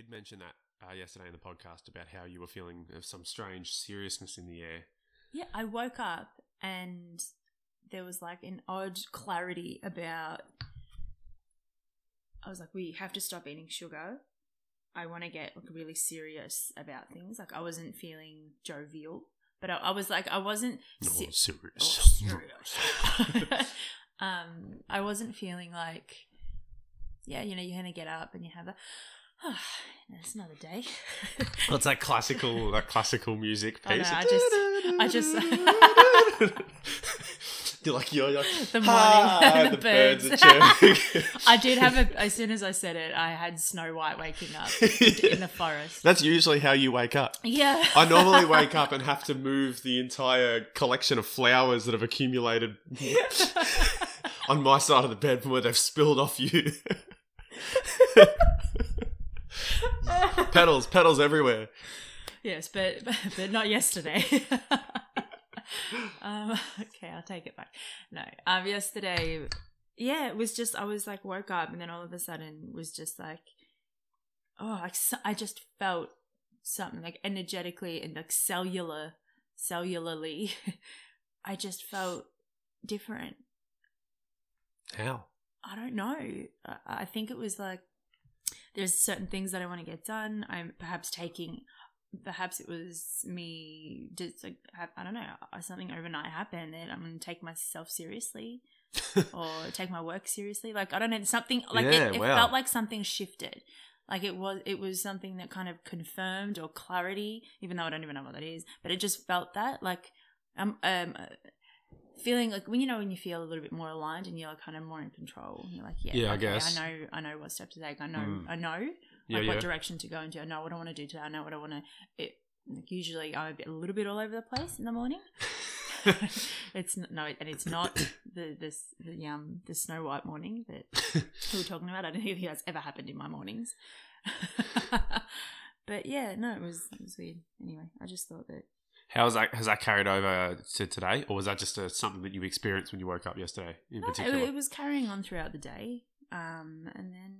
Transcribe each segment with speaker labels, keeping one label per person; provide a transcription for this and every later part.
Speaker 1: did mention that uh, yesterday in the podcast about how you were feeling of some strange seriousness in the air.
Speaker 2: Yeah, I woke up and there was like an odd clarity about. I was like, we have to stop eating sugar. I want to get like really serious about things. Like I wasn't feeling jovial, but I, I was like, I wasn't.
Speaker 1: No, serious.
Speaker 2: Oh, serious. um, I wasn't feeling like, yeah, you know, you're gonna get up and you have a, it's another day.
Speaker 1: It's that classical that classical music
Speaker 2: I know,
Speaker 1: piece?
Speaker 2: I just- I
Speaker 1: just You're like you're like
Speaker 2: The morning,
Speaker 1: "Ah,"
Speaker 2: the
Speaker 1: the birds are chirping.
Speaker 2: I did have a. As soon as I said it, I had Snow White waking up in the forest.
Speaker 1: That's usually how you wake up.
Speaker 2: Yeah,
Speaker 1: I normally wake up and have to move the entire collection of flowers that have accumulated on my side of the bed from where they've spilled off you. petals, petals everywhere.
Speaker 2: yes, but but not yesterday. um, okay, I'll take it back. No, um, yesterday, yeah, it was just I was like woke up and then all of a sudden was just like, oh, so- I just felt something like energetically and like cellular, cellularly, I just felt different.
Speaker 1: How?
Speaker 2: I don't know. I, I think it was like there's certain things that I want to get done. I'm perhaps taking, perhaps it was me just like I don't know uh, something overnight happened that I'm going to take myself seriously or take my work seriously. Like I don't know something like
Speaker 1: Yeah,
Speaker 2: it, it
Speaker 1: wow.
Speaker 2: felt like something shifted. Like it was it was something that kind of confirmed or clarity, even though I don't even know what that is. But it just felt that like I'm um um. Feeling like when you know when you feel a little bit more aligned and you're kind of more in control, and you're like, yeah,
Speaker 1: Yeah, I guess.
Speaker 2: I know, I know what step to take. I know,
Speaker 1: Mm.
Speaker 2: I know,
Speaker 1: Yeah,
Speaker 2: like
Speaker 1: yeah.
Speaker 2: what direction to go into. I know what I want to do today. I know what I want to. It like usually I'm a, bit, a little bit all over the place in the morning. it's no, and it's not the this the um the Snow White morning that we were talking about. I don't think that's ever happened in my mornings. but yeah, no, it was it was weird. Anyway, I just thought that
Speaker 1: How's that? Has that carried over to today, or was that just a, something that you experienced when you woke up yesterday in
Speaker 2: no,
Speaker 1: particular?
Speaker 2: it was carrying on throughout the day. Um, and then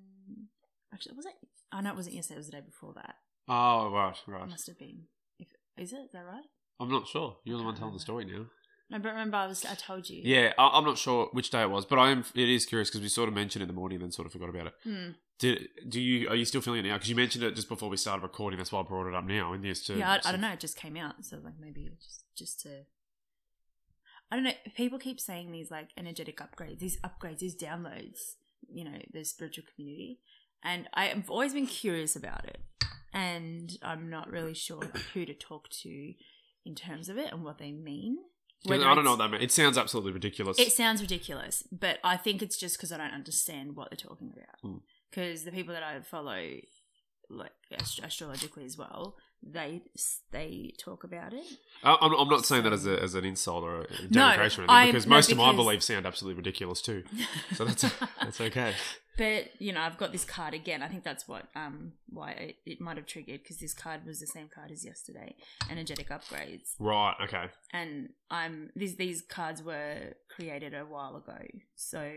Speaker 2: actually, was it? Oh no, it wasn't yesterday. It was the day before that.
Speaker 1: oh, right,
Speaker 2: It
Speaker 1: right.
Speaker 2: must have been. If is it? Is that right?
Speaker 1: I'm not sure. You're the one telling the story now.
Speaker 2: No, but remember, I was I told you.
Speaker 1: Yeah, I, I'm not sure which day it was, but I am. It is curious because we sort of mentioned it in the morning, and then sort of forgot about it.
Speaker 2: Hmm.
Speaker 1: Did do you? Are you still feeling it now? Because you mentioned it just before we started recording. That's why I brought it up now. And this, to
Speaker 2: yeah, I, I don't know. It just came out, so like maybe just just to. I don't know. People keep saying these like energetic upgrades, these upgrades, these downloads. You know, the spiritual community, and I've always been curious about it, and I'm not really sure who to talk to in terms of it and what they mean.
Speaker 1: I don't know what that means. It sounds absolutely ridiculous.
Speaker 2: It sounds ridiculous, but I think it's just because I don't understand what they're talking about.
Speaker 1: Hmm.
Speaker 2: Because the people that I follow, like astrologically as well, they they talk about it.
Speaker 1: I- I'm, I'm not saying that as, a, as an insult or a denigration
Speaker 2: No,
Speaker 1: or anything,
Speaker 2: I'm-
Speaker 1: because
Speaker 2: no,
Speaker 1: most of my
Speaker 2: because-
Speaker 1: beliefs sound absolutely ridiculous too. So that's that's okay.
Speaker 2: But you know, I've got this card again. I think that's what um why it, it might have triggered because this card was the same card as yesterday. Energetic upgrades,
Speaker 1: Right. Okay.
Speaker 2: and I'm these these cards were created a while ago, so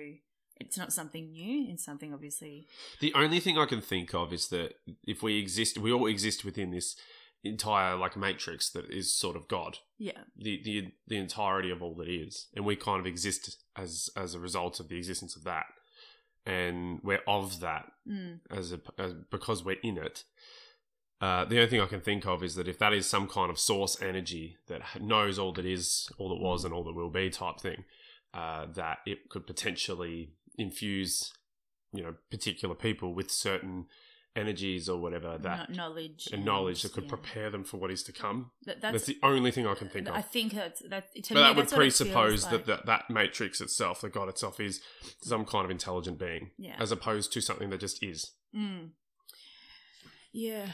Speaker 2: it's not something new. It's something obviously
Speaker 1: The only thing I can think of is that if we exist, we all exist within this entire like matrix that is sort of God,
Speaker 2: yeah.
Speaker 1: The the the entirety of all that is, and we kind of exist as as a result of the existence of that, and we're of that
Speaker 2: mm,
Speaker 1: as a as, because we're in it. Uh, the only thing I can think of is that if that is some kind of source energy that knows all that is, all that was, and all that will be type thing, uh, that it could potentially infuse, you know, particular people with certain energies or whatever that
Speaker 2: kno- knowledge
Speaker 1: and knowledge that could
Speaker 2: yeah.
Speaker 1: prepare them for what is to come.
Speaker 2: That,
Speaker 1: That's,
Speaker 2: that's,
Speaker 1: the only thing I can think of.
Speaker 2: I think that's that. To
Speaker 1: but
Speaker 2: me,
Speaker 1: that would presuppose
Speaker 2: like.
Speaker 1: that, that that matrix itself, that God itself, is some kind of intelligent being,
Speaker 2: Yeah.
Speaker 1: as opposed to something that just is.
Speaker 2: Mm. Yeah,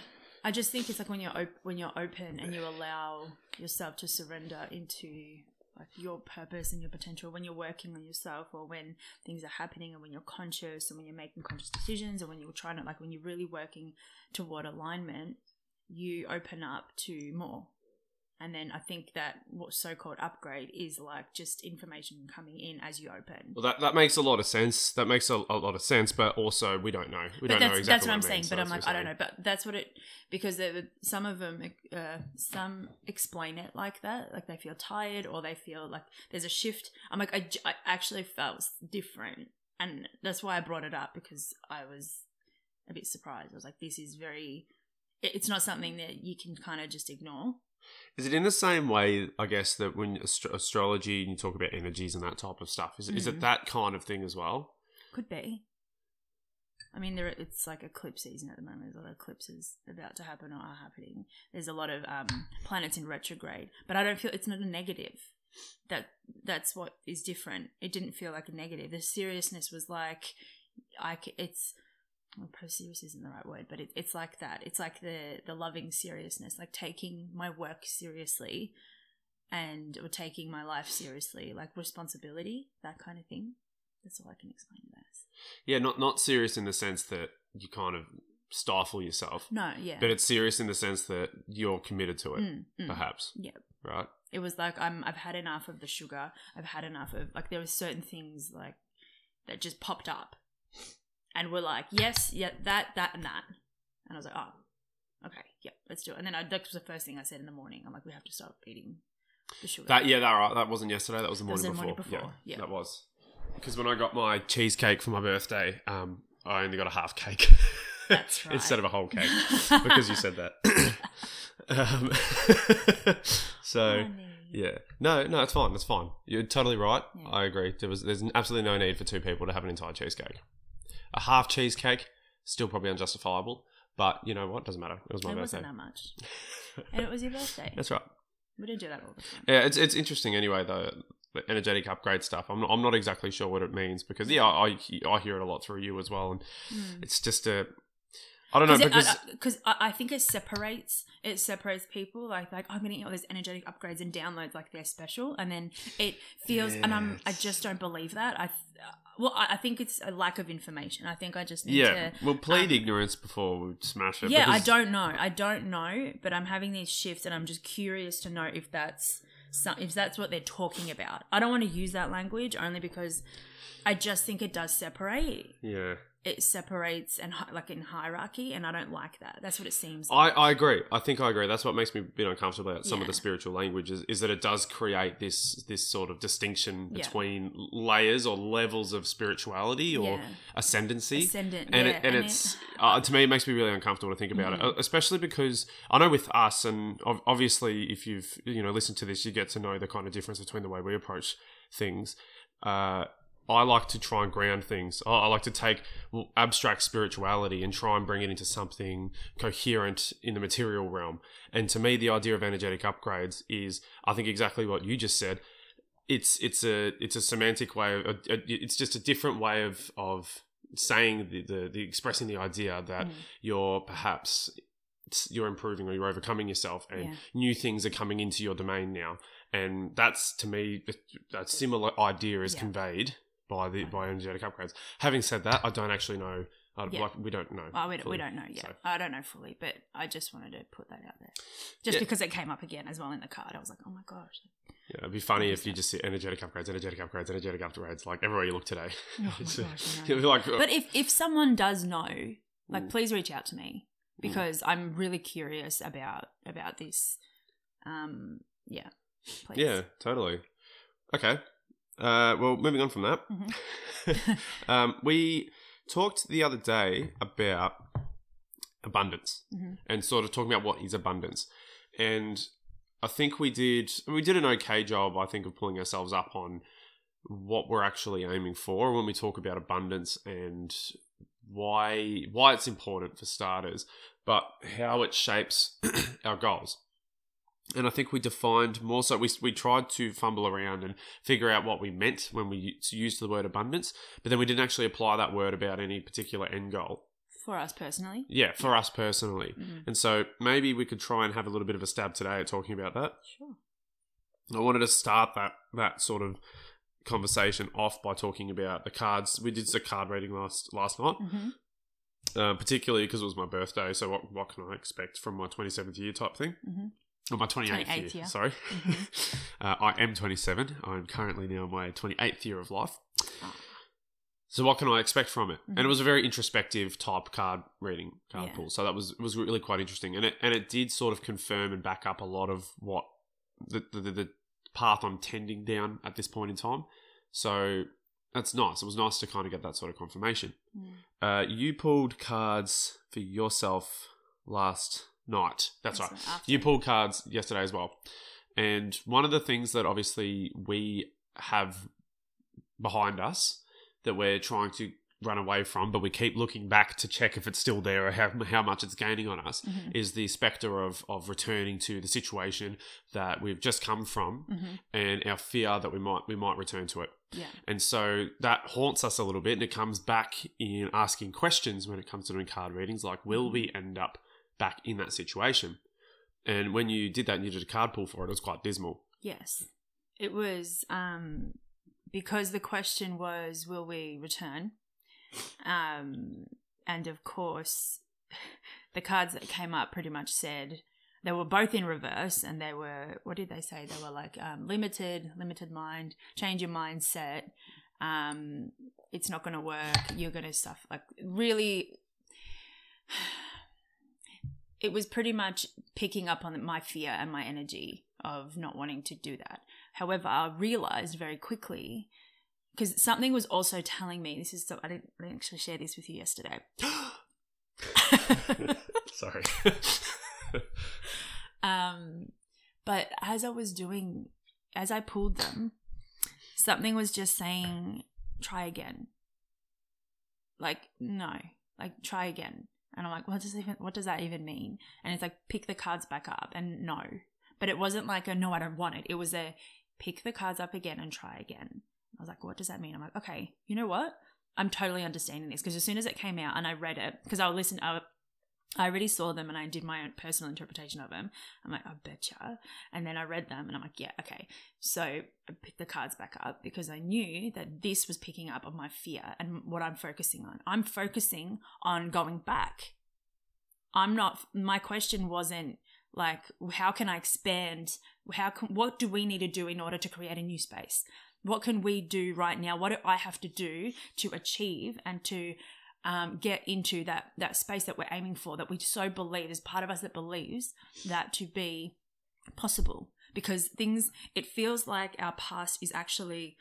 Speaker 2: I just think it's like when you're op- when you're open and you allow yourself to surrender into like your purpose and your potential when you're working on yourself or when things are happening and when you're conscious and when you're making conscious decisions and when you're trying to like when you're really working toward alignment you open up to more And then I think that what so-called upgrade is like just information coming in as you open.
Speaker 1: Well, that, that makes a lot of sense. That makes a, a lot of sense, but also we don't know. We
Speaker 2: but
Speaker 1: don't
Speaker 2: that's,
Speaker 1: know exactly
Speaker 2: that's what, I'm
Speaker 1: it
Speaker 2: saying.
Speaker 1: means,
Speaker 2: But I'm like, I don't know. But that's what it because there were- some of them, uh, some explain it like that, like they feel tired or they feel like there's a shift. I'm like, I, I actually felt different, and that's why I brought it up because I was a bit surprised. I was like, this is very. it- It's not something that you can kind of just ignore.
Speaker 1: Is it in the same way, I guess, that when astro- astrology and you talk about energies and that type of stuff, is, is it
Speaker 2: Mhm.
Speaker 1: that kind of thing as well?
Speaker 2: Could be. I mean, there it's like eclipse season at the moment. There's a lot of eclipses about to happen or are happening. There's a lot of um, planets in retrograde, but I don't feel it's not a negative. That that's what is different. It didn't feel like a negative. The seriousness was like, I it's well, pro serious isn't the right word, but it, it's like that. It's like the the loving seriousness, like taking my work seriously, and or taking my life seriously, like responsibility, that kind of thing. That's all I can explain it as.
Speaker 1: Yeah, not not serious in the sense that you kind of stifle yourself,
Speaker 2: No, yeah.
Speaker 1: but it's serious in the sense that you're committed to it,
Speaker 2: Mm, mm.
Speaker 1: perhaps.
Speaker 2: Yep.
Speaker 1: Right.
Speaker 2: It was like I'm I've had enough of the sugar. I've had enough of like there were certain things like that just popped up and were like, yes, yeah, that, that and that. And I was like, oh, okay, yeah, let's do it. And then I, that was the first thing I said in the morning. I'm like, we have to stop eating the sugar.
Speaker 1: That yeah, that right. That wasn't yesterday. That was the
Speaker 2: That was
Speaker 1: morning
Speaker 2: the
Speaker 1: before.
Speaker 2: morning before, yeah.
Speaker 1: that was. Because when I got my cheesecake for my birthday, um, I only got a half cake.
Speaker 2: That's right.
Speaker 1: Instead of a whole cake, because you said that. um, so
Speaker 2: Funny.
Speaker 1: yeah, no, no, it's fine. It's fine. You're totally right.
Speaker 2: Yeah.
Speaker 1: I agree. There was, there's absolutely no need for two people to have an entire cheesecake. A half cheesecake, still probably unjustifiable. But you know what? Doesn't matter. It was my
Speaker 2: It
Speaker 1: birthday.
Speaker 2: It wasn't that much. And it was your birthday.
Speaker 1: That's right.
Speaker 2: We don't do that all the time.
Speaker 1: Yeah, it's it's interesting anyway though. The energetic upgrade stuff. I'm not, I'm not exactly sure what it means because yeah, I I hear it a lot through you as well, and
Speaker 2: Mm.
Speaker 1: it's just a I don't know because
Speaker 2: because I, I think it separates it separates people like like I'm getting all these energetic upgrades and downloads like they're special and then it feels and I'm I just don't believe that I well I, think it's a lack of information. I think I just need
Speaker 1: yeah,
Speaker 2: to
Speaker 1: we'll plead
Speaker 2: um,
Speaker 1: ignorance before we smash it.
Speaker 2: yeah I don't know. I don't know but I'm having these shifts and I'm just curious to know if that's some, if that's what they're talking about. I don't want to use that language only because I just think it does separate.
Speaker 1: Yeah,
Speaker 2: it separates and like in hierarchy and i don't like that that's what it seems
Speaker 1: I,
Speaker 2: like
Speaker 1: I agree. I think I agree. That's what makes me a bit uncomfortable about some of the spiritual languages is that it does create this this sort of distinction
Speaker 2: Yeah.
Speaker 1: between layers or levels of spirituality or
Speaker 2: Yeah.
Speaker 1: ascendancy.
Speaker 2: ascendant
Speaker 1: and
Speaker 2: yeah,
Speaker 1: it, and, it's uh, to me it makes me really uncomfortable to think about
Speaker 2: Mm.
Speaker 1: it, especially because I know with us and obviously if you've you know listened to this, you get to know the kind of difference between the way we approach things. Uh, I like to try and ground things. I, I like to take well, abstract spirituality and try and bring it into something coherent in the material realm. And to me, the idea of energetic upgrades is, I think, exactly what you just said. It's it's a it's a semantic way. Of, it's just a different way of of saying the, the, the expressing the idea that
Speaker 2: Mm.
Speaker 1: you're perhaps you're improving or you're overcoming yourself and
Speaker 2: Yeah.
Speaker 1: new things are coming into your domain now and that's to me that similar idea is
Speaker 2: Yeah.
Speaker 1: conveyed by the by energetic upgrades having said that i don't actually know I,
Speaker 2: Yeah.
Speaker 1: like we don't know
Speaker 2: Oh, we, don't- we don't know yet.
Speaker 1: so.
Speaker 2: I don't know fully, but I just wanted to put that out there. Just
Speaker 1: Yeah.
Speaker 2: because it came up again as well in the card. I was like, oh my gosh.
Speaker 1: yeah, it'd be funny if you just see energetic upgrades energetic upgrades energetic upgrades like everywhere you look today
Speaker 2: Oh
Speaker 1: It's,
Speaker 2: gosh,
Speaker 1: uh,
Speaker 2: know.
Speaker 1: like
Speaker 2: But if, if someone does know, like,
Speaker 1: Mm.
Speaker 2: please reach out to me because I'm really curious about about this. Um, yeah, please.
Speaker 1: Yeah, totally. Okay. Uh, well, moving on from that,
Speaker 2: Mhm.
Speaker 1: um, we talked the other day about abundance
Speaker 2: Mhm.
Speaker 1: and sort of talking about what is abundance, and I think we did we did an okay job, I think, of pulling ourselves up on what we're actually aiming for when we talk about abundance and why why it's important for starters, but how it shapes our goals. And I think we defined more so. We, we tried to fumble around and figure out what we meant when we used the word abundance, but then we didn't actually apply that word about any particular end goal.
Speaker 2: For us personally.
Speaker 1: Yeah, for us personally.
Speaker 2: Mhm.
Speaker 1: And so maybe we could try and have a little bit of a stab today at talking about that.
Speaker 2: Sure.
Speaker 1: I wanted to start that that sort of conversation off by talking about the cards. We did the card reading last last night,
Speaker 2: hmm
Speaker 1: uh, particularly because it was my birthday. So what what can I expect from my twenty seventh year type thing?
Speaker 2: hmm
Speaker 1: My 28th,
Speaker 2: 28th
Speaker 1: year,
Speaker 2: year.
Speaker 1: sorry.
Speaker 2: Mhm.
Speaker 1: uh, I am 27. I'm currently now in my 28th year of life.
Speaker 2: Ah.
Speaker 1: So what can I expect from it? And it was a very introspective type card reading card
Speaker 2: Yeah.
Speaker 1: pool. So that was it was really quite interesting, and it and it did sort of confirm and back up a lot of what the the, the, the path I'm tending down at this point in time. So that's nice. It was nice to kind of get that sort of confirmation.
Speaker 2: Mm.
Speaker 1: Uh, you pulled cards for yourself last night. That's right. You pulled cards yesterday as well. And one of the things that obviously we have behind us that we're trying to run away from, but we keep looking back to check if it's still there or how, how much it's gaining on us,
Speaker 2: Mhm.
Speaker 1: is the specter of, of returning to the situation that we've just come from
Speaker 2: Mhm.
Speaker 1: and our fear that we might we might return to it.
Speaker 2: Yeah.
Speaker 1: And so that haunts us a little bit and it comes back in asking questions when it comes to doing card readings like, will we end up back in that situation? And when you did that and you did a card pull for it, it was quite dismal.
Speaker 2: Yes. It was um because the question was will we return? Um and of course the cards that came up pretty much said they were both in reverse and they were what did they say? They were like um limited, limited mind, change your mindset. Um it's not going to work. You're going to suffer like really it was pretty much picking up on my fear and my energy of not wanting to do that. However, I realized very quickly because something was also telling me this is so I didn't, I didn't actually share this with you yesterday.
Speaker 1: Sorry.
Speaker 2: um, but as I was doing, as I pulled them, something was just saying, "Try again." Like no, like try again. And I'm like, what does even what does that even mean? And it's like pick the cards back up and no. But it wasn't like a no, I don't want it. It was a pick the cards up again and try again. I was like, what does that mean? I'm like, okay, you know what? I'm totally understanding this because as soon as it came out and I read it, because I'll listen, I, I already saw them and I did my own personal interpretation of them. I'm like, I betcha. And then I read them and I'm like, yeah, okay. So I picked the cards back up because I knew that this was picking up on my fear and what I'm focusing on. I'm focusing on going back. I'm not, my question wasn't like, how can I expand? How can, what do we need to do in order to create a new space? What can we do right now? What do I have to do to achieve and to um, get into that that space that we're aiming for? That we so believe. There's part of us that believes that to be possible because things. It feels like our past is actually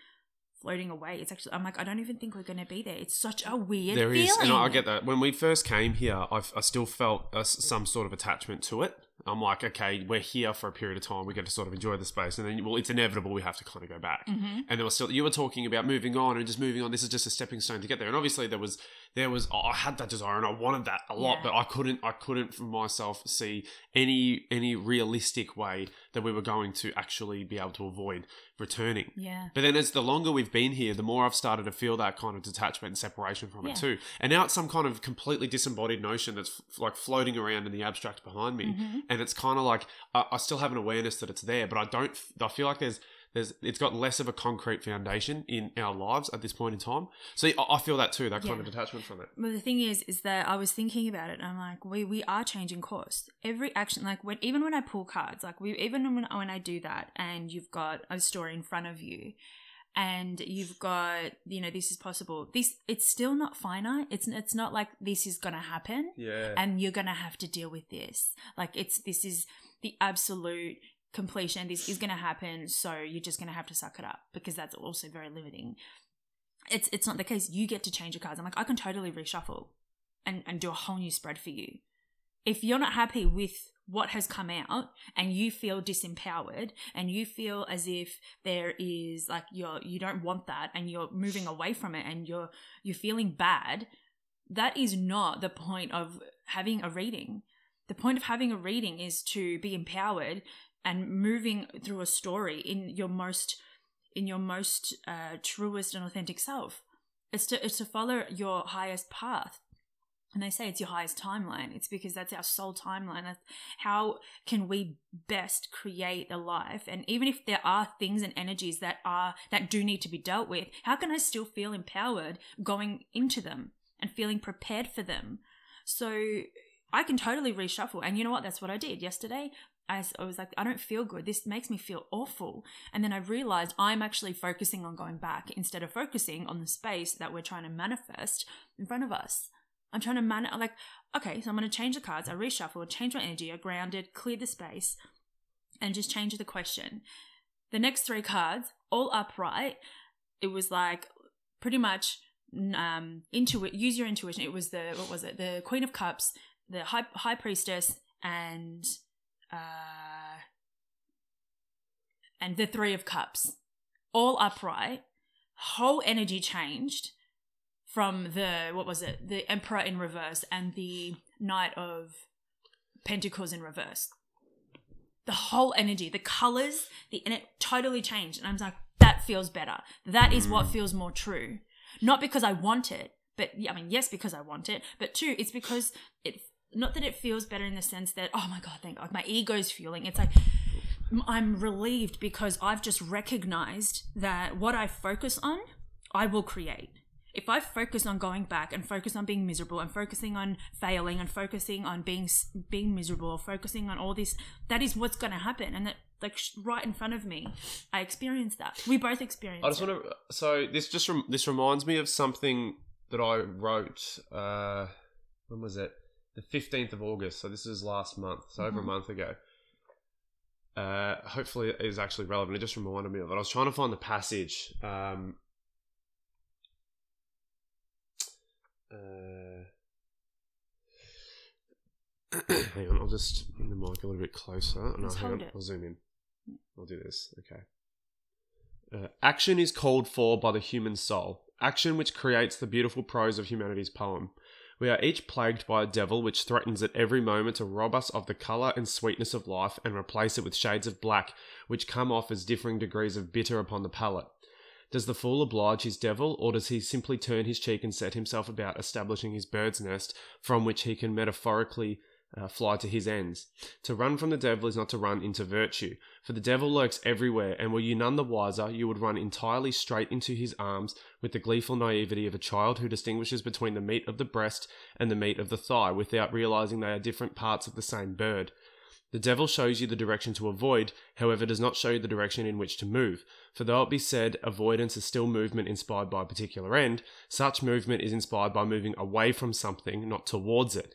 Speaker 2: floating away. It's actually. I'm like, I don't even think we're going to be there. It's such a weird.
Speaker 1: There
Speaker 2: feeling.
Speaker 1: is, and I get that. When we first came here, I've, I still felt a, some sort of attachment to it. I'm like, okay, we're here for a period of time. We get to sort of enjoy the space, and then, well, it's inevitable we have to kind of go back.
Speaker 2: Mhm.
Speaker 1: And there was still, you were talking about moving on and just moving on. This is just a stepping stone to get there. And obviously, there was, there was, I had that desire and I wanted that a lot,
Speaker 2: Yeah.
Speaker 1: but I couldn't, I couldn't for myself see any, any realistic way that we were going to actually be able to avoid returning.
Speaker 2: Yeah.
Speaker 1: But then, as the longer we've been here, the more I've started to feel that kind of detachment and separation from
Speaker 2: Yeah.
Speaker 1: it too. And now it's some kind of completely disembodied notion that's f- like floating around in the abstract behind me,
Speaker 2: Mhm.
Speaker 1: and it's kind of like I, I still have an awareness that it's there, but I don't. f- I feel like there's there's it's got less of a concrete foundation in our lives at this point in time. So I, feel that too, that kind of detachment from it.
Speaker 2: But the thing is, is that I was thinking about it, and I'm like, we we are changing course. Every action, like when even when I pull cards, like we even when when I do that, and you've got a story in front of you, and you've got you know this is possible. This it's still not finite. It's it's not like this is gonna happen,
Speaker 1: Yeah.
Speaker 2: and you're gonna have to deal with this. Like it's this is the absolute completion. This is gonna happen, so you're just gonna have to suck it up because that's also very limiting. It's it's not the case. You get to change your cards. I'm like, I can totally reshuffle and, and do a whole new spread for you. If you're not happy with what has come out and you feel disempowered and you feel as if there is like you're you don't want that and you're moving away from it and you're you're feeling bad, that is not the point of having a reading. The point of having a reading is to be empowered and moving through a story in your most in your most uh, truest and authentic self. It's to it's to follow your highest path. And they say it's your highest timeline. It's because that's our soul timeline. That's how can we best create a life? And even if there are things and energies that are that do need to be dealt with, how can I still feel empowered going into them and feeling prepared for them? So I can totally reshuffle. And you know what? That's what I did yesterday. I, was like, I don't feel good. This makes me feel awful. And then I realized I'm actually focusing on going back instead of focusing on the space that we're trying to manifest in front of us. I'm trying to man like, okay, so I'm going to change the cards. I reshuffle, change my energy, I grounded, cleared the space, and just change the question. The next three cards, all upright. It was like pretty much um intuit use your intuition it was the what was it the queen of cups the high, high priestess and uh and the three of cups all upright. Whole energy changed from the what was it? The emperor in reverse and the knight of pentacles in reverse. The whole energy the colors the and it totally changed. And i'm like that feels better. That is what mm. feels more true. Not because i want it but i mean yes because i want it but two it's because it not that it feels better in the sense that oh my god thank god my ego's fueling. It's like i'm relieved because i've just recognized that what i focus on i will create if I focus on going back and focus on being miserable and focusing on failing and focusing on being being miserable or focusing on all this, that is what's going to happen. And that, like, sh- right in front of me, I experienced that. We both experienced.
Speaker 1: I just want to. So this just rem- this reminds me of something that I wrote. Uh, when was it? The fifteenth of August. So this is last month. So over a
Speaker 2: Mhm.
Speaker 1: month ago. Uh, hopefully it is actually relevant. It just reminded me of it. I was trying to find the passage. Um, uh, hang on, I'll just bring the mic a little bit closer. And
Speaker 2: Just
Speaker 1: I'll, hang
Speaker 2: hold
Speaker 1: on,
Speaker 2: it.
Speaker 1: I'll zoom in. I'll do this. Okay. Uh, action is called for by the human soul, action which creates the beautiful prose of humanity's poem. We are each plagued by a devil which threatens at every moment to rob us of the colour and sweetness of life and replace it with shades of black, which come off as differing degrees of bitter upon the palate. Does the fool oblige his devil, or does he simply turn his cheek and set himself about establishing his bird's nest from which he can metaphorically uh, fly to his ends? To run from the devil is not to run into virtue, for the devil lurks everywhere, and were you none the wiser, you would run entirely straight into his arms with the gleeful naivety of a child who distinguishes between the meat of the breast and the meat of the thigh without realizing they are different parts of the same bird. The devil shows you the direction to avoid, however, does not show you the direction in which to move. For though it be said avoidance is still movement inspired by a particular end, such movement is inspired by moving away from something, not towards it.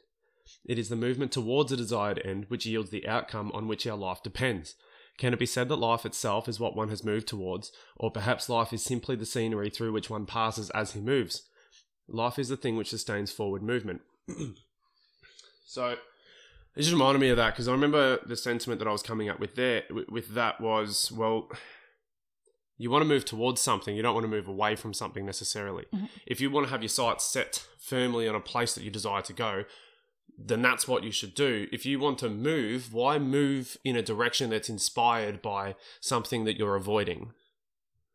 Speaker 1: It is the movement towards a desired end which yields the outcome on which our life depends. Can it be said that life itself is what one has moved towards, or perhaps life is simply the scenery through which one passes as he moves? Life is the thing which sustains forward movement. so, it just reminded me of that because I remember the sentiment that I was coming up with there. With, that was, well, you want to move towards something. You don't want to move away from something necessarily.
Speaker 2: Mhm.
Speaker 1: If you want to have your sights set firmly on a place that you desire to go, then that's what you should do. If you want to move, why move in a direction that's inspired by something that you're avoiding?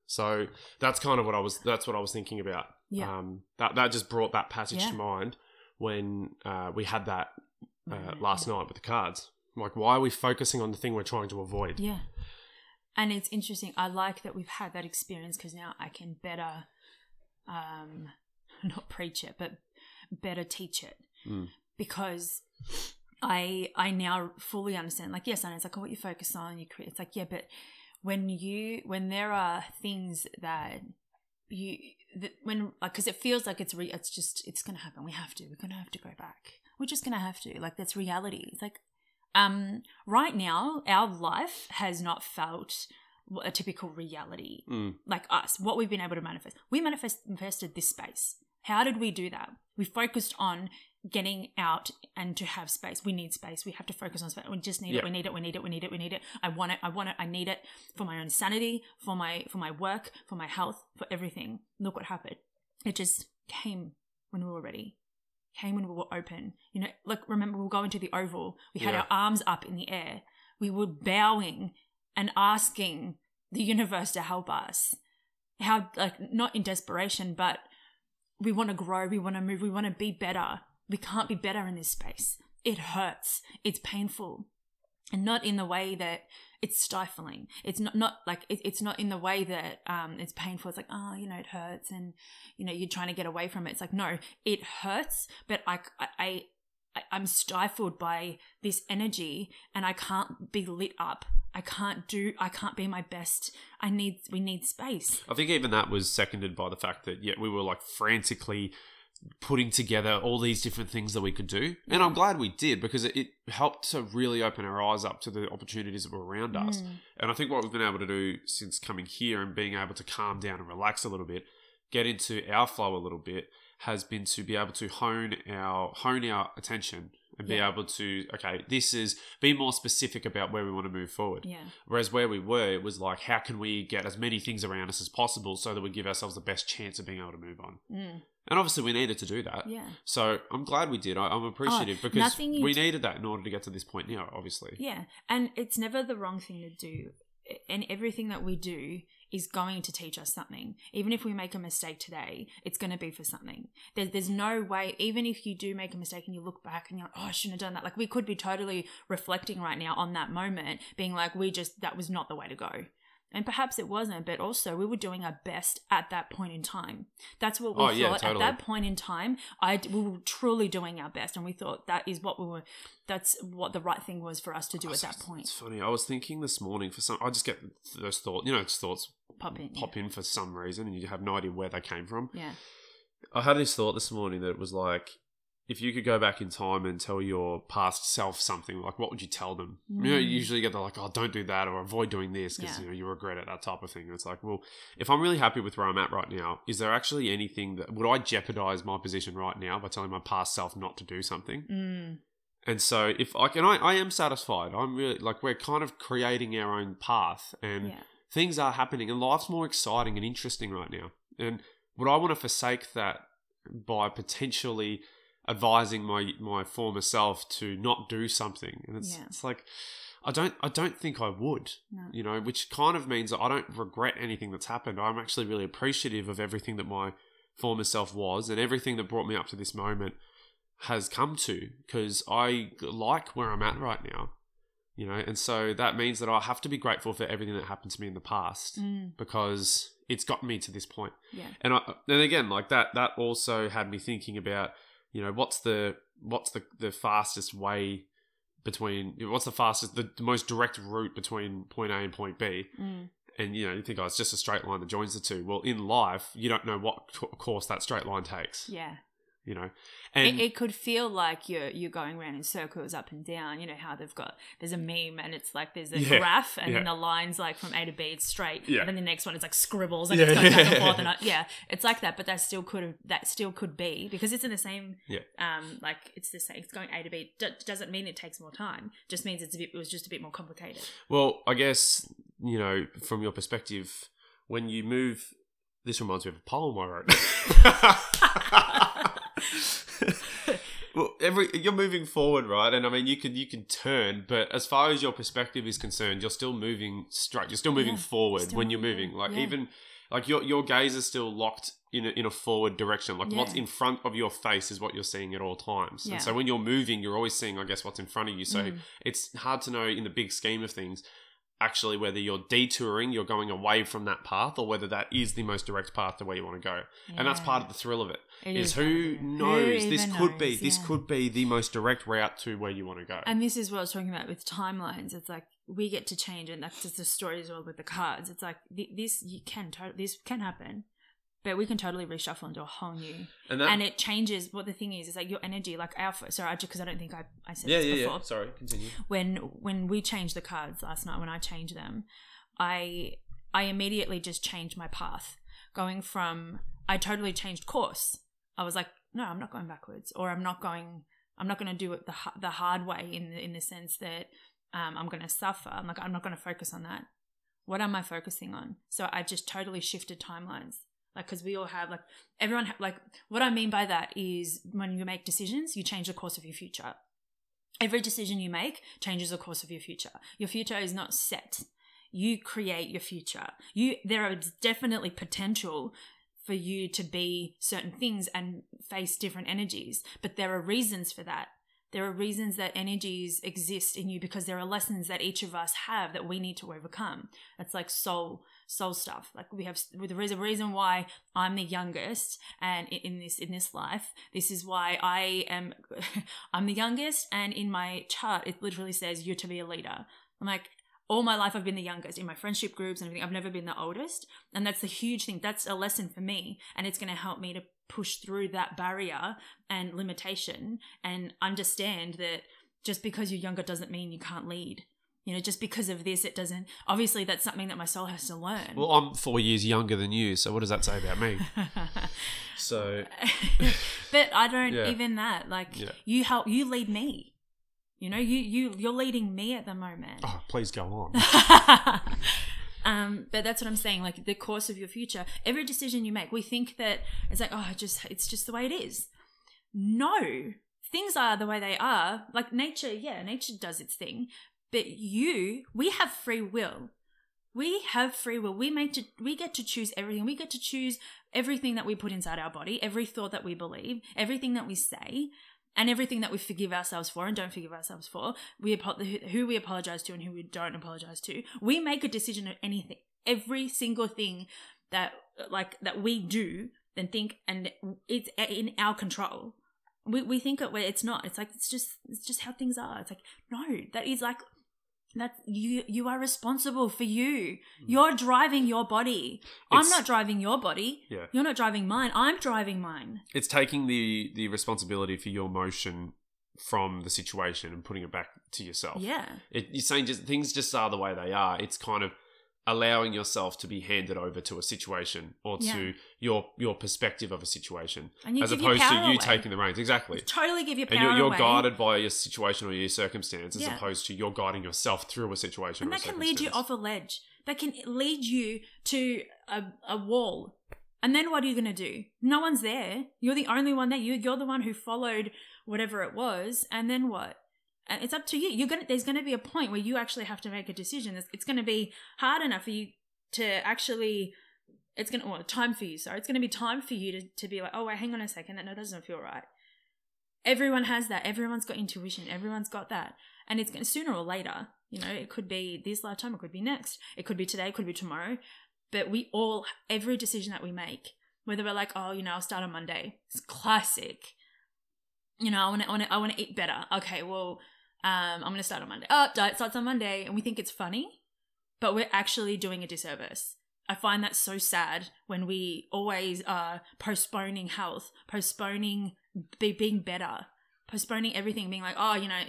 Speaker 1: So that's kind of what I was. That's what I was thinking about.
Speaker 2: Yeah.
Speaker 1: Um, that that just brought that passage
Speaker 2: Yeah.
Speaker 1: to mind when uh, we had that uh,
Speaker 2: Right,
Speaker 1: last night with the cards. Like, why are we focusing on the thing we're trying to avoid?
Speaker 2: Yeah. And it's interesting. I like that we've had that experience because now I can better, um, not preach it, but better teach it
Speaker 1: Mm.
Speaker 2: Because I I now fully understand. Like, yes, I know it's like oh, what you focus on, you create. It's like yeah, but when you when there are things that you that when like because it feels like it's re, it's just it's gonna happen. We have to. We're gonna have to go back. We're just gonna have to. Like that's reality. It's like um right now our life has not felt a typical reality
Speaker 1: Mm.
Speaker 2: like us what we've been able to manifest we manifest manifested this space how did we do that we focused on getting out and to have space. We need space. We have to focus on space. We just need
Speaker 1: Yeah.
Speaker 2: it. We need it. We need it. We need it. We need it. I want it. I want it. I need it for my own sanity for my for my work for my health for everything. Look what happened. It just came when we were ready. Came when we were open. You know like remember we were going to the oval. We had
Speaker 1: Yeah.
Speaker 2: our arms up in the air. We were bowing and asking the universe to help us. How like not in desperation but we want to grow. We want to move. We want to be better we can't be better in this space it hurts it's painful and not in the way that it's stifling it's not not like it, it's not in the way that um it's painful it's like oh you know it hurts and you know you're trying to get away from it it's like no it hurts but i i I, I'm stifled by this energy and I can't be lit up. I can't do I can't be my best. I need we need space.
Speaker 1: I think even that was seconded by the fact that yeah, we were like frantically putting together all these different things that we could do. And I'm glad we did because it, it helped to really open our eyes up to the opportunities that were around us.
Speaker 2: Mm.
Speaker 1: And I think what we've been able to do since coming here and being able to calm down and relax a little bit, get into our flow a little bit, has been to be able to hone our hone our attention and be
Speaker 2: Yeah.
Speaker 1: able to okay, this is be more specific about where we want to move forward.
Speaker 2: Yeah.
Speaker 1: Whereas where we were, it was like, how can we get as many things around us as possible so that we give ourselves the best chance of being able to move on?
Speaker 2: Mm.
Speaker 1: And obviously, we needed to do that.
Speaker 2: Yeah.
Speaker 1: So I'm glad we did. I, I'm appreciative because we needed that in order to get to this point now, obviously.
Speaker 2: Yeah. And it's never the wrong thing to do. And everything that we do is going to teach us something. Even if we make a mistake today, it's going to be for something. There, there's no way, even if you do make a mistake and you look back and you're like, oh, I shouldn't have done that. Like, we could be totally reflecting right now on that moment, being like, we just, that was not the way to go. And perhaps it wasn't, but also we were doing our best at that point in time. That's what we
Speaker 1: Oh,
Speaker 2: thought
Speaker 1: yeah,
Speaker 2: at that point in time. I we were truly doing our best, and we thought that is what we were. That's what the right thing was for us to do at that point.
Speaker 1: It's funny. I was thinking this morning for some. I just get those thoughts. You know, just thoughts
Speaker 2: Pop in,
Speaker 1: pop in for some reason, and you have no idea where they came from.
Speaker 2: yeah,
Speaker 1: I had this thought this morning that it was like, if you could go back in time and tell your past self something, like what would you tell them? You know, you
Speaker 2: Mm.
Speaker 1: usually get the like, oh, don't do that or avoid doing this because
Speaker 2: Yeah.
Speaker 1: you know you regret it, that type of thing. And it's like, well, if I'm really happy with where I'm at right now, is there actually anything that would I jeopardize my position right now by telling my past self not to do something?
Speaker 2: mm,
Speaker 1: And so if I can, I, I am satisfied. I'm really like we're kind of creating our own path, and
Speaker 2: yeah,
Speaker 1: things are happening, and life's more exciting and interesting right now. And would I want to forsake that by potentially advising my my former self to not do something? And it's
Speaker 2: Yeah.
Speaker 1: it's like I don't I don't think I would.
Speaker 2: no,
Speaker 1: You know, which kind of means I don't regret anything that's happened. I'm actually really appreciative of everything that my former self was and everything that brought me up to this moment has come to because I like where I'm at right now. You know, and so that means that I have to be grateful for everything that happened to me in the past
Speaker 2: mm,
Speaker 1: because it's gotten me to this point.
Speaker 2: yeah,
Speaker 1: And I, and again, like that, that also had me thinking about, you know, what's the what's the the fastest way between what's the fastest the, the most direct route between point A and point B.
Speaker 2: mm,
Speaker 1: And you know, you think, oh, it's just a straight line that joins the two. Well, in life, you don't know what co- course that straight line takes.
Speaker 2: yeah.
Speaker 1: You know, and
Speaker 2: it, it could feel like you're you're going around in circles up and down. You know how they've got there's a meme and it's like there's a
Speaker 1: Yeah,
Speaker 2: graph and then
Speaker 1: yeah.
Speaker 2: the lines like from A to B it's straight.
Speaker 1: Yeah.
Speaker 2: And then the next one is like scribbles like
Speaker 1: Yeah,
Speaker 2: it's going back and
Speaker 1: yeah.
Speaker 2: forth and I, yeah, it's like that. But that still could have that still could be because it's in the same
Speaker 1: Yeah.
Speaker 2: um like it's the same. It's going A to B. D- doesn't mean it takes more time. Just means it's a bit. It was just a bit more complicated.
Speaker 1: Well, I guess, you know, from your perspective, when you move, this reminds me of a poem I wrote. well, every you're moving forward, right? And I mean, you can you can turn, but as far as your perspective is concerned, you're still moving straight. You're still moving
Speaker 2: Yeah,
Speaker 1: forward
Speaker 2: still
Speaker 1: when you're
Speaker 2: moving.
Speaker 1: Like
Speaker 2: yeah.
Speaker 1: even like your your gaze is still locked in a, in a forward direction. Like what's in front of your face is what you're seeing at all times.
Speaker 2: Yeah.
Speaker 1: And so when you're moving, you're always seeing, I guess, what's in front of you. So
Speaker 2: Mm.
Speaker 1: it's hard to know in the big scheme of things actually whether you're detouring, you're going away from that path, or whether that is the most direct path to where you want to go. And that's part of the thrill of it.
Speaker 2: It
Speaker 1: Is
Speaker 2: is
Speaker 1: who
Speaker 2: it. Who
Speaker 1: knows this could be
Speaker 2: knows?
Speaker 1: this
Speaker 2: Yeah.
Speaker 1: could be the most direct route to where you want to go.
Speaker 2: And this is what I was talking about with timelines. It's like we get to change, and that's just the story as well with the cards. It's like th- this you can this can happen, but we can totally reshuffle into a whole new,
Speaker 1: and that
Speaker 2: and it changes. What the thing is is like your energy, like our sorry, because I don't think I I said
Speaker 1: yeah,
Speaker 2: this
Speaker 1: yeah,
Speaker 2: before.
Speaker 1: yeah. Sorry, continue.
Speaker 2: When when we changed the cards last night, when I changed them, I I immediately just changed my path, going from I totally changed course. I was like, no, I'm not going backwards, or I'm not going. I'm not going to do it the the hard way in the, in the sense that um, I'm going to suffer. I'm like I'm not going to focus on that. What am I focusing on? So I just totally shifted timelines. Like, because we all have like everyone ha- like what I mean by that is when you make decisions, you change the course of your future. Every decision you make changes the course of your future. Your future is not set. You create your future. You there is definitely potential for you to be certain things and face different energies, but there are reasons for that. There are reasons that energies exist in you because there are lessons that each of us have that we need to overcome. It's like soul soul stuff. Like we have is a reason why I'm the youngest and in this in this life. This is why I am I'm the youngest and in my chart it literally says you're to be a leader. I'm like all my life I've been the youngest in my friendship groups and everything. I've never been the oldest. And that's a huge thing. That's a lesson for me. And it's going to help me to push through that barrier and limitation and understand that just because you're younger doesn't mean you can't lead. You know, just because of this, it doesn't. Obviously, that's something that my soul has to learn.
Speaker 1: Well, I'm four years younger than you, so what does that say about me? so,
Speaker 2: but I don't
Speaker 1: Yeah.
Speaker 2: even that. Like
Speaker 1: Yeah.
Speaker 2: you help, you lead me. You know, you you you're leading me at the moment.
Speaker 1: oh, please go on.
Speaker 2: um, but that's what I'm saying. Like the course of your future, every decision you make, we think that it's like, oh, just it's just the way it is. No, things are the way they are. Like nature, yeah, nature does its thing, but you, we have free will. We have free will. We make to, we get to choose everything. We get to choose everything that we put inside our body, every thought that we believe, everything that we say, and everything that we forgive ourselves for and don't forgive ourselves for. We who we apologize to and who we don't apologize to. We make a decision of anything, every single thing that like that we do, and think, and it's in our control. We we think it where it's not. It's like it's just it's just how things are. It's like no, that is like that you you are responsible for you. Mm. You're driving your body. I'm
Speaker 1: It's-
Speaker 2: not driving your body.
Speaker 1: Yeah.
Speaker 2: You're not driving mine. I'm driving mine.
Speaker 1: It's taking the the responsibility for your motion from the situation and putting it back to yourself.
Speaker 2: Yeah.
Speaker 1: It, you're saying just things just are the way they are. It's kind of allowing yourself to be handed over to a situation or to your your perspective of a situation,
Speaker 2: And you
Speaker 1: as opposed to you
Speaker 2: away.
Speaker 1: taking the reins. Exactly.
Speaker 2: Totally give your power
Speaker 1: And you're, you're guided by your situation or your circumstance, as
Speaker 2: Yeah.
Speaker 1: opposed to you're guiding yourself through a situation.
Speaker 2: and that can lead you off a ledge. That can lead you to a, a wall. And then what are you going to do? No one's there. You're the only one there. You, you're the one who followed whatever it was. And then what? And it's up to you. You're gonna. There's to be a point where you actually have to make a decision. It's, it's to be hard enough for you to actually. It's to well, time for you. Sorry, it's to be time for you to, to be like, oh wait, hang on a second. That no, doesn't feel right. Everyone has that. Everyone's got intuition. Everyone's got that and it's to sooner or later you know it could be this lifetime it could be next it could be today it could be tomorrow but we all every decision that we make whether we're like oh you know i'll start on monday it's classic you know I want to I want to eat better okay well um i'm going to start on monday oh diet starts on monday and we think it's funny but we're actually doing a disservice I find that so sad when we always are postponing health, postponing be, being better, postponing everything, being like, oh, you know,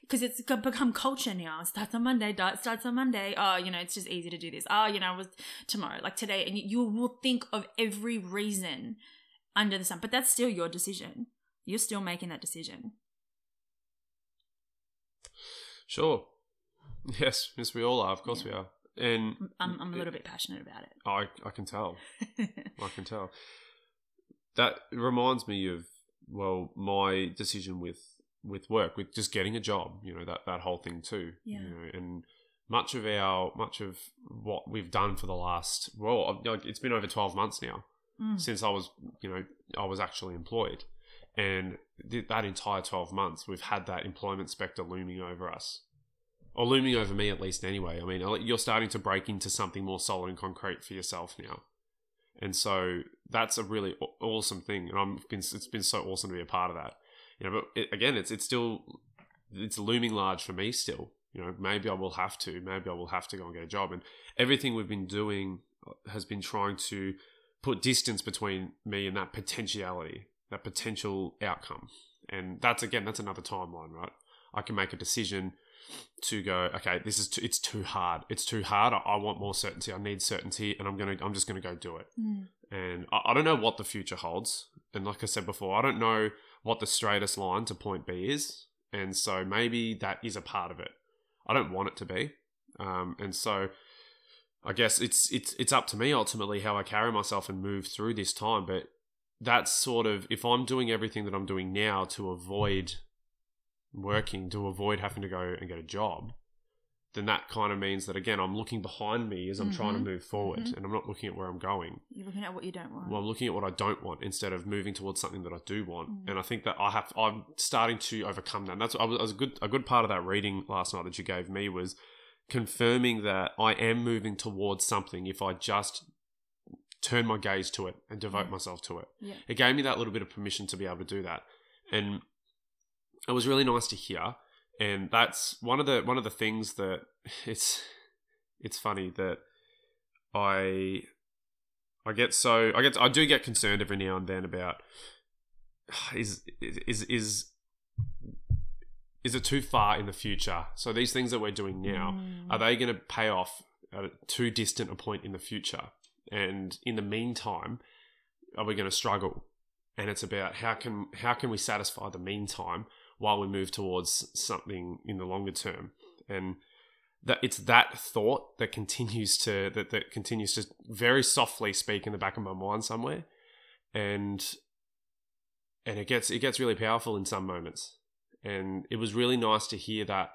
Speaker 2: because it's become culture now. It starts on Monday, diet starts on Monday. Oh, you know, it's just easy to do this. Oh, you know, was tomorrow, like today, and you will think of every reason under the sun, but that's still your decision. You're still making that decision.
Speaker 1: Sure. Yes, yes, we all are. Of course, we are. And
Speaker 2: I'm, I'm a little bit passionate about it.
Speaker 1: I, I can tell. I can tell. That reminds me of well, my decision with with work, with just getting a job. You know that that whole thing too.
Speaker 2: Yeah.
Speaker 1: You know, and much of our much of what we've done for the last well, it's been over twelve months now
Speaker 2: Mm.
Speaker 1: since I was you know I was actually employed, and that entire twelve months we've had that employment spectre looming over us. Or looming over me at least anyway. I mean, you're starting to break into something more solid and concrete for yourself now. And so that's a really awesome thing, and I'm it's been so awesome to be a part of that. You know, but it, again, it's it's still it's looming large for me still. You know, maybe I will have to, maybe I will have to go and get a job, and everything we've been doing uh, has been trying to put distance between me and that potentiality, that potential outcome, and that's again that's another timeline, right? I can make a decision to go okay this is too, it's too hard. It's too hard. I, I want more certainty. I need certainty and i'm gonna i'm just gonna go do it.
Speaker 2: Mm.
Speaker 1: and I, I don't know what the future holds. And like i said before i don't know what the straightest line to point b is. And so maybe that is a part of it. I don't want it to be. Um, and so i guess it's it's it's up to me ultimately how i carry myself and move through this time. But that's sort of if i'm doing everything that i'm doing now to avoid working to avoid having to go and get a job then that kind of means that again I'm looking behind me as I'm trying to
Speaker 2: Mhm.
Speaker 1: move forward,
Speaker 2: Mhm.
Speaker 1: and I'm not looking at where I'm going.
Speaker 2: You're looking at what you don't want.
Speaker 1: Well, I'm looking at what I don't want instead of moving towards something that I do want.
Speaker 2: Mm.
Speaker 1: And I think that I have. I'm starting to overcome that. And that's I was, I was a good a good part of that reading last night that you gave me was confirming that I am moving towards something if I just turn my gaze to it and devote
Speaker 2: Yeah.
Speaker 1: myself to it.
Speaker 2: yeah.
Speaker 1: It gave me that little bit of permission to be able to do that, and it was really nice to hear. And that's one of the one of the things that it's it's funny that I I get so I get I do get concerned every now and then about is is is is it too far in the future? So these things that we're doing now
Speaker 2: Mm.
Speaker 1: are they going to pay off at a too distant a point in the future? And in the meantime, are we going to struggle? And it's about how can how can we satisfy the meantime while we move towards something in the longer term? And that it's that thought that continues to that, that continues to very softly speak in the back of my mind somewhere. And and it gets it gets really powerful in some moments. And it was really nice to hear that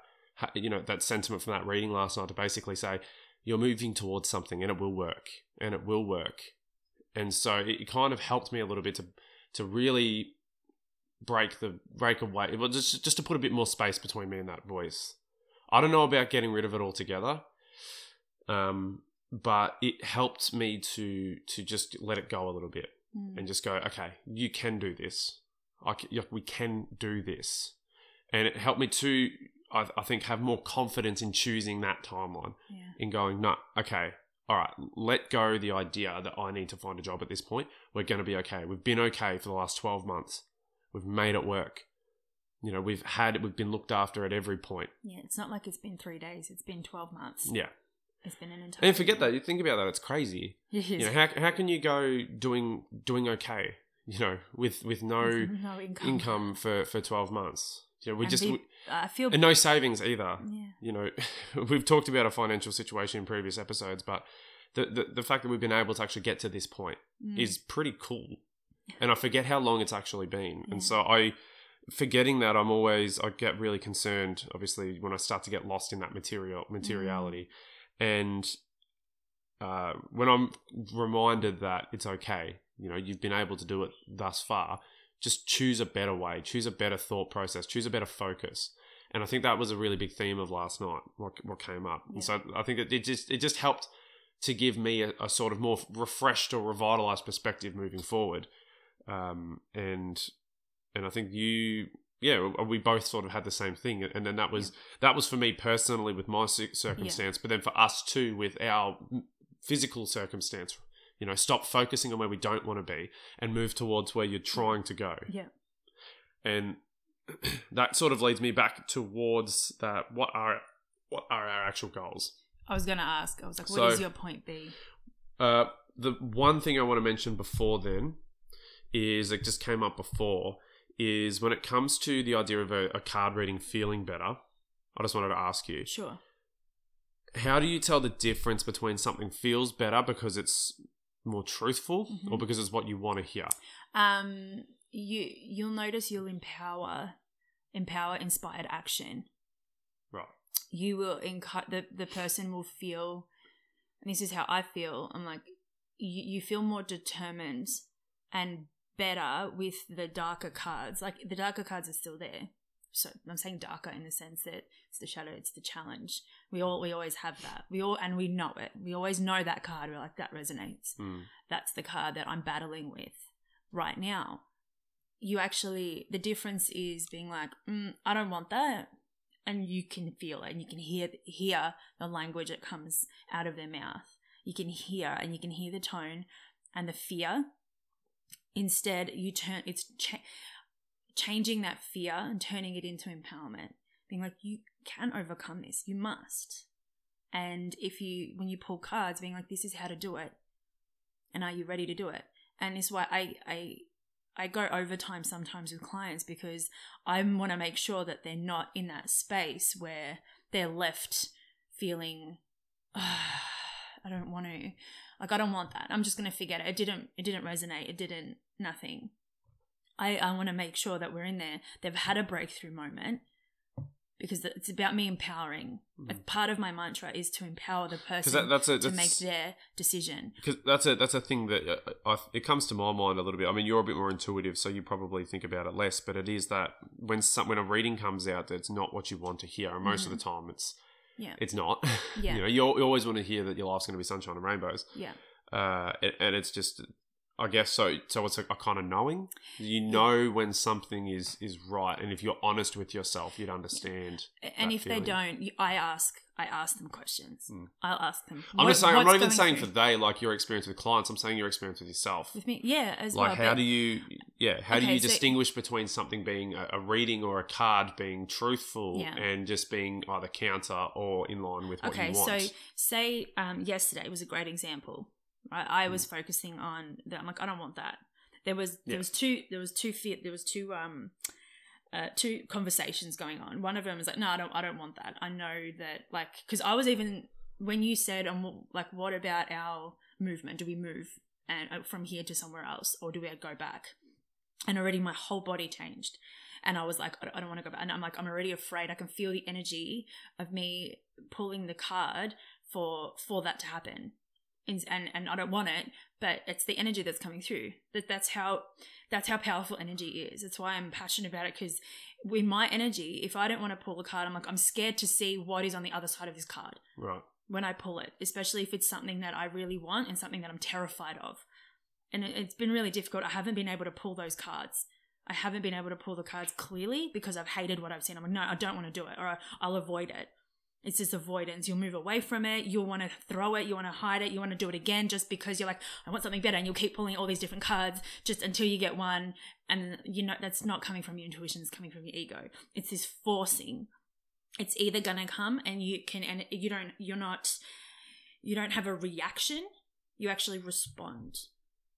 Speaker 1: you know that sentiment from that reading last night to basically say you're moving towards something and it will work and it will work and so it, kind of helped me a little bit to to really break the break away it was just just to put a bit more space between me and that voice i don't know about getting rid of it altogether um but it helped me to to just let it go a little bit
Speaker 2: Mm.
Speaker 1: and just go, okay, you can do this. I c- yeah, we can do this. And it helped me to, I, I think, have more confidence in choosing that timeline,
Speaker 2: yeah.
Speaker 1: in going, no, okay, all right, let go the idea that I need to find a job at this point. We're going to be okay. We've been okay for the last 12 months. We've made it work. You know, we've had, we've been looked after at every point.
Speaker 2: Yeah, it's not like it's been three days. It's been twelve months.
Speaker 1: Yeah.
Speaker 2: It's been an entire.
Speaker 1: And forget that. You think about that. It's crazy.
Speaker 2: It.
Speaker 1: You know, how, how can you go doing, doing okay, you know, with, with no,
Speaker 2: no income.
Speaker 1: income for for 12 months know we
Speaker 2: And
Speaker 1: just
Speaker 2: I feel.
Speaker 1: and no savings either
Speaker 2: yeah.
Speaker 1: you know we've talked about our financial situation in previous episodes but the, the the fact that we've been able to actually get to this point
Speaker 2: Mm.
Speaker 1: is pretty cool and i forget how long it's actually been
Speaker 2: Yeah.
Speaker 1: and so i forgetting that i'm always i get really concerned obviously when i start to get lost in that material materiality and uh, when i'm reminded that it's okay you know you've been able to do it thus far just choose a better way choose a better thought process choose a better focus. And i think that was a really big theme of last night what, what came up. And so i think it, it just it just helped to give me a, a sort of more refreshed or revitalized perspective moving forward. Um, and and i think you yeah we both sort of had the same thing. And then that was that was for me personally with my cir- circumstance but then for us too with our physical circumstance you know stop focusing on where we don't want to be and move towards where you're trying to go
Speaker 2: Yeah.
Speaker 1: and that sort of leads me back towards that what are what are our actual goals
Speaker 2: I was gonna ask. I was like, what is
Speaker 1: So-
Speaker 2: your point B?
Speaker 1: uh, the one thing I want to mention before then is it just came up before is when it comes to the idea of a, a card reading feeling better. I just wanted to ask you,
Speaker 2: Sure.
Speaker 1: how do you tell the difference between something feels better because it's more truthful
Speaker 2: Mhm.
Speaker 1: or because it's what you want to hear?
Speaker 2: Um, you you'll notice you'll empower, empower inspired action.
Speaker 1: Right.
Speaker 2: You will encourage the the person will feel, and this is how I feel. I'm like, you you feel more determined and better with the darker cards. Like the darker cards are still there. So I'm saying darker in the sense that it's the shadow, it's the challenge. We all we always have that. We all and we know it. We always know that card. We're like that resonates
Speaker 1: Mm.
Speaker 2: that's the card that I'm battling with right now. You actually, the difference is being like, mm, I don't want that. And you can feel it and you can hear, hear the language that comes out of their mouth. You can hear and you can hear the tone and the fear. Instead, you turn, it's cha- changing that fear and turning it into empowerment. Being like, you can overcome this. You must. And if you, when you pull cards, being like, this is how to do it and are you ready to do it and it's why i i i go overtime sometimes with clients because i want to make sure that they're not in that space where they're left feeling "Ah, i don't want to like i don't want that i'm just going to forget it it didn't it didn't resonate it didn't nothing i i want to make sure that we're in there they've had a breakthrough moment because it's about me empowering. A part of my mantra is to empower the person
Speaker 1: Mm. that, that's a
Speaker 2: to
Speaker 1: that's,
Speaker 2: make their decision.
Speaker 1: because that's a that's a thing that uh, I, it comes to my mind a little bit. I mean, you're a bit more intuitive, so you probably think about it less. But it is that when some when a reading comes out, that's not what you want to hear, and most of the time, it's
Speaker 2: Yeah.
Speaker 1: it's not.
Speaker 2: Yeah.
Speaker 1: you know, you, you always want to hear that your life's going to be sunshine and rainbows.
Speaker 2: Yeah.
Speaker 1: uh, and, and it's just I guess so. So it's a, a kind of knowing. You know when something is is right, and if you're honest with yourself, you'd understand.
Speaker 2: And if
Speaker 1: feeling.
Speaker 2: they don't, I ask. I ask them questions.
Speaker 1: Mm.
Speaker 2: I'll ask them.
Speaker 1: I'm
Speaker 2: what-
Speaker 1: just saying. I'm not even saying
Speaker 2: through
Speaker 1: for they like your experience with clients. I'm saying your experience with yourself.
Speaker 2: with me. Yeah, as
Speaker 1: Like,
Speaker 2: well.
Speaker 1: how do you? Yeah, how do you
Speaker 2: so-
Speaker 1: distinguish between something being a, a reading or a card being truthful
Speaker 2: Yeah.
Speaker 1: and just being either counter or in line with what
Speaker 2: okay,
Speaker 1: you want?
Speaker 2: Okay, so say um, yesterday was a great example. Right, I
Speaker 1: Mm.
Speaker 2: was focusing on that. I'm like, I don't want that. There was there
Speaker 1: Yeah.
Speaker 2: was two there was two fe- there was two um uh, two conversations going on. One of them was like, no, I don't I don't want that. I know that like because I was even when you said um like what about our movement? Do we move and uh, from here to somewhere else or do we go back? And already my whole body changed. And I was like, I don't, I don't want to go back. And I'm like, I'm already afraid. I can feel the energy of me pulling the card for for that to happen and and, and i don't want it but it's the energy that's coming through that that's how that's how powerful energy is that's why i'm passionate about it because with my energy if i don't want to pull a card i'm like i'm scared to see what is on the other side of this card
Speaker 1: right.
Speaker 2: when i pull it especially if it's something that i really want and something that i'm terrified of and it, it's been really difficult i haven't been able to pull those cards I haven't been able to pull the cards clearly because I've hated what I've seen. I'm like, no, I don't want to do it, or I'll avoid it. It's just avoidance. You'll move away from it. You'll want to throw it. You want to hide it. You want to do it again just because you're like, I want something better. And you'll keep pulling all these different cards just until you get one. And you know, that's not coming from your intuition. It's coming from your ego. It's this forcing. It's either going to come and you can, and you don't, you're not, you don't have a reaction. You actually respond.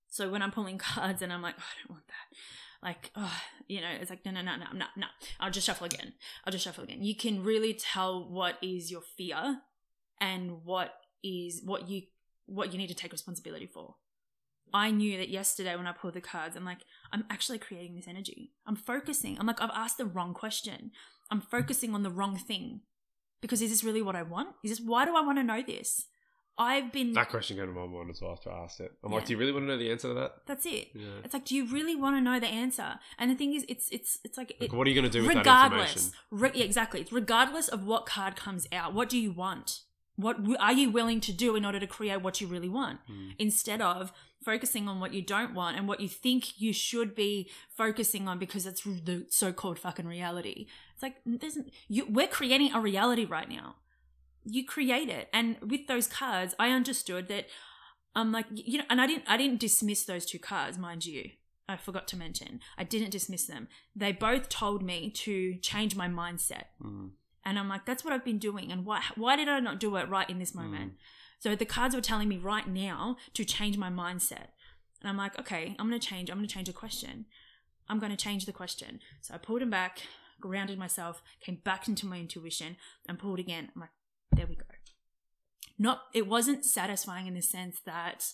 Speaker 2: So when I'm pulling cards and I'm like, oh, I don't want that. Like, oh, you know, it's like, no, no, no, no, no, no. I'll just shuffle again. I'll just shuffle again. You can really tell what is your fear and what is what you what you need to take responsibility for. I knew that yesterday when I pulled the cards, I'm like, I'm actually creating this energy. I'm focusing. I'm like, I've asked the wrong question. I'm focusing on the wrong thing. Because is this really what I want? Is this why do I want to know this? I've been
Speaker 1: That question came to my mind as well after I asked it. I'm
Speaker 2: Yeah.
Speaker 1: like, do you really want to know the answer to that?
Speaker 2: that's it.
Speaker 1: Yeah.
Speaker 2: It's like, do you really want to know the answer? And the thing is, it's it's it's like,
Speaker 1: Like,
Speaker 2: it,
Speaker 1: what are you going to do with that information?
Speaker 2: regardless, re- yeah, exactly. It's regardless of what card comes out. What do you want? What w- are you willing to do in order to create what you really want?
Speaker 1: Hmm.
Speaker 2: Instead of focusing on what you don't want and what you think you should be focusing on because it's the so-called fucking reality. It's like there's you. We're creating a reality right now. You create it, and with those cards, I understood that. I'm like you know, and I didn't. I didn't dismiss those two cards, mind you. I forgot to mention. I didn't dismiss them. They both told me to change my mindset.
Speaker 1: Mm.
Speaker 2: And I'm like, that's what I've been doing. And why why did I not do it right in this moment? So the cards were telling me right now to change my mindset. And I'm like, okay, I'm gonna change, I'm gonna change the question. I'm gonna change the question. So I pulled him back, grounded myself, came back into my intuition, and pulled again. I'm like, there we go. Not it wasn't satisfying in the sense that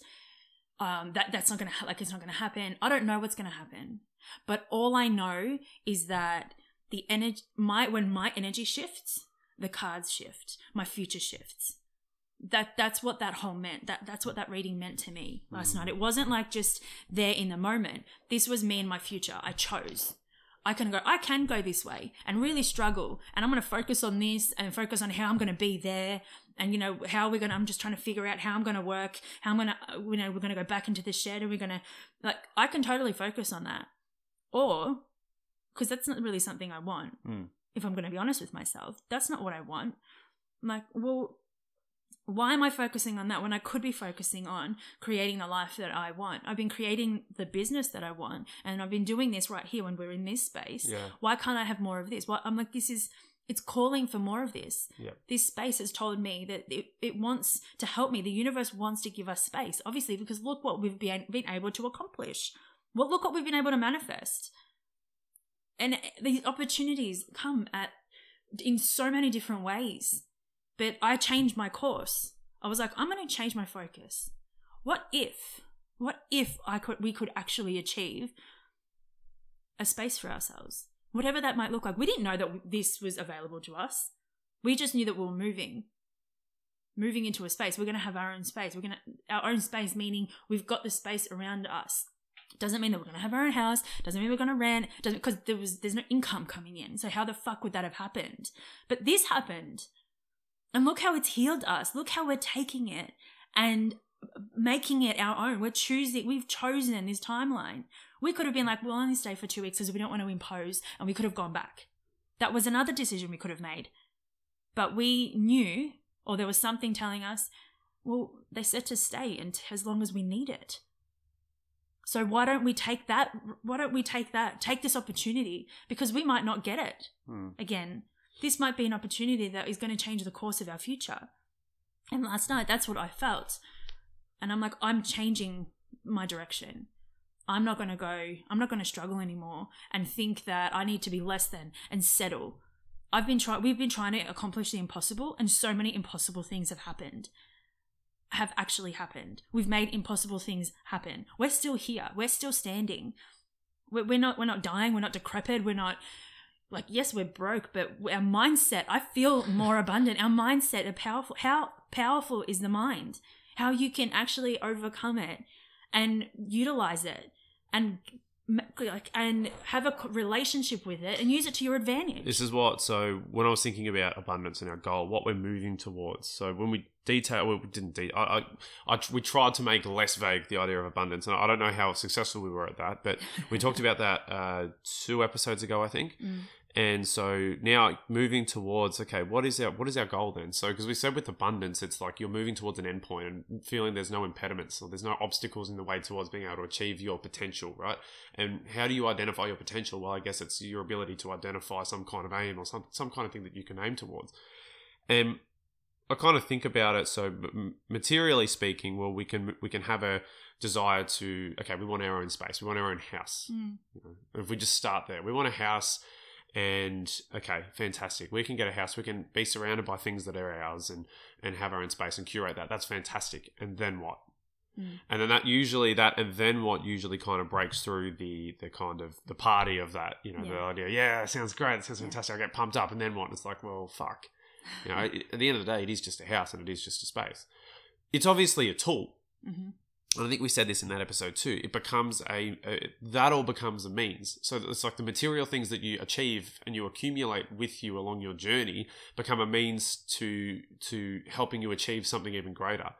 Speaker 2: um that that's not gonna ha- like it's not gonna happen. I don't know what's gonna happen. But all I know is that the energy my when my energy shifts the cards shift. My future shifts. That that's what that whole meant. That that's what that reading meant to me last night. It wasn't like just there in the moment. This was me and my future. I chose i can go i can go this way and really struggle and i'm going to focus on this and focus on how i'm going to be there and you know how we're going to i'm just trying to figure out how i'm going to work how i'm going to you know we're going to go back into the shed and we're going to like i can totally focus on that or because that's not really something I want.
Speaker 1: Mm.
Speaker 2: If I'm going to be honest with myself, that's not what I want. I'm like, well, why am I focusing on that when I could be focusing on creating the life that I want? I've been creating the business that I want, and I've been doing this right here when we're in this space.
Speaker 1: Yeah.
Speaker 2: Why can't I have more of this? I'm like, this is it's calling for more of this.
Speaker 1: Yeah.
Speaker 2: This space has told me that it, it wants to help me. The universe wants to give us space, obviously, because look what we've been, been able to accomplish. Well, look what we've been able to manifest and eh, these opportunities come at in so many different ways but i changed my course i was like i'm going to change my focus what if what if i could we could actually achieve a space for ourselves whatever that might look like. We didn't know that this was available to us. We just knew that we were moving, moving into a space. We're going to have our own space. We're going to, our own space, meaning we've got the space around us. Doesn't mean that we're going to have our own house. Doesn't mean we're going to rent. Doesn't, because there was, there's no income coming in. So how the fuck would that have happened? But this happened. And look how it's healed us. Look how we're taking it and making it our own. We're choosing, we've chosen this timeline. We could have been like, we'll only stay for two weeks because we don't want to impose, and we could have gone back. That was another decision we could have made. But we knew, or there was something telling us, well, they said to stay and as long as we need it. So why don't we take that? Why don't we take that? Take this opportunity because we might not get it
Speaker 1: Hmm.
Speaker 2: again. This might be an opportunity that is going to change the course of our future. And last night, that's what I felt. And I'm like, I'm changing my direction. I'm not going to go, I'm not going to struggle anymore and think that I need to be less than and settle. I've been trying, we've been trying to accomplish the impossible, and so many impossible things have happened. Have actually happened. We've made impossible things happen. We're still here. We're still standing. We're, not. We're not dying. We're not decrepit. We're not like yes we're broke but our mindset i feel more abundant our mindset are powerful how powerful is the mind how you can actually overcome it and utilize it and like and have a relationship with it and use it to your advantage
Speaker 1: This is what. So when I was thinking about abundance and our goal, what we're moving towards. So when we detail, well, we didn't. De- I, I, I, we tried to make less vague the idea of abundance, and I don't know how successful we were at that, but we talked about that uh, two episodes ago, I think.
Speaker 2: Mm.
Speaker 1: And so now moving towards okay, what is our what is our goal then? So because we said with abundance, it's like you're moving towards an endpoint and feeling there's no impediments or there's no obstacles in the way towards being able to achieve your potential, right? And how do you identify your potential? Well, I guess it's your ability to identify some kind of aim or some some kind of thing that you can aim towards. And I kind of think about it. So materially speaking, well, we can we can have a desire to okay, we want our own space, we want our own house.
Speaker 2: Mm.
Speaker 1: You know, if we just start there, we want a house, and okay, fantastic. We can get a house. We can be surrounded by things that are ours, and and have our own space and curate that. That's fantastic. And then what?
Speaker 2: Mm.
Speaker 1: And then that usually that and then what usually kind of breaks through the the kind of the party of that. You know, the idea. Yeah, sounds great. It sounds
Speaker 2: Yeah.
Speaker 1: fantastic. I get pumped up, and then what? It's like, well, fuck. You know, at the end of the day, it is just a house and it is just a space. It's obviously a tool.
Speaker 2: hmm
Speaker 1: And I think we said this in that episode too. It becomes a, a that all becomes a means. So it's like the material things that you achieve and you accumulate with you along your journey become a means to to helping you achieve something even greater.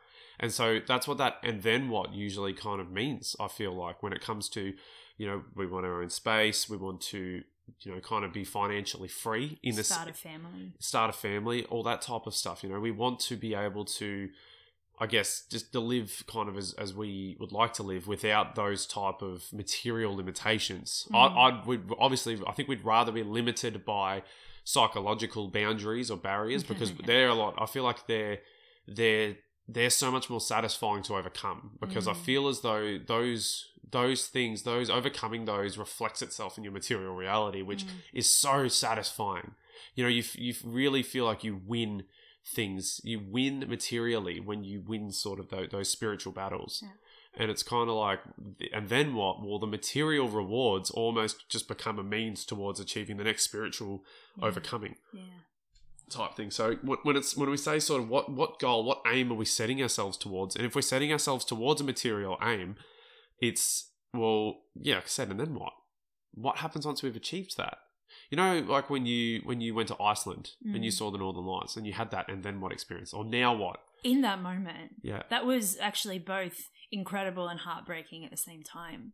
Speaker 1: And so that's what that and then what usually kind of means. I feel like when it comes to, you know, we want our own space, we want to, you know, kind of be financially free in the
Speaker 2: start a family
Speaker 1: start a family, all that type of stuff. You know, we want to be able to, I guess, just to live kind of as, as we would like to live without those type of material limitations. I,
Speaker 2: Mm.
Speaker 1: I'd would obviously, I think we'd rather be limited by psychological boundaries or barriers because they're a lot. I feel like they're they're they're so much more satisfying to overcome because I
Speaker 2: Mm.
Speaker 1: feel as though those those things, those overcoming those reflects itself in your material reality, which
Speaker 2: Mm.
Speaker 1: is so satisfying. You know, you you really feel like you win things. You win materially when you win sort of those, those spiritual battles.
Speaker 2: Yeah.
Speaker 1: And it's kind of like, and then what? Well, the material rewards almost just become a means towards achieving the next spiritual
Speaker 2: Yeah.
Speaker 1: overcoming
Speaker 2: yeah
Speaker 1: type thing. So when it's when we say sort of what what goal, what aim are we setting ourselves towards? And if we're setting ourselves towards a material aim, it's well, yeah, like I said, and then what? What happens once we've achieved that? You know, like when you when you went to Iceland and you
Speaker 2: Mm.
Speaker 1: saw the Northern Lights and you had that, and then what experience? Or now what?
Speaker 2: in that moment
Speaker 1: Yeah,
Speaker 2: that was actually both incredible and heartbreaking at the same time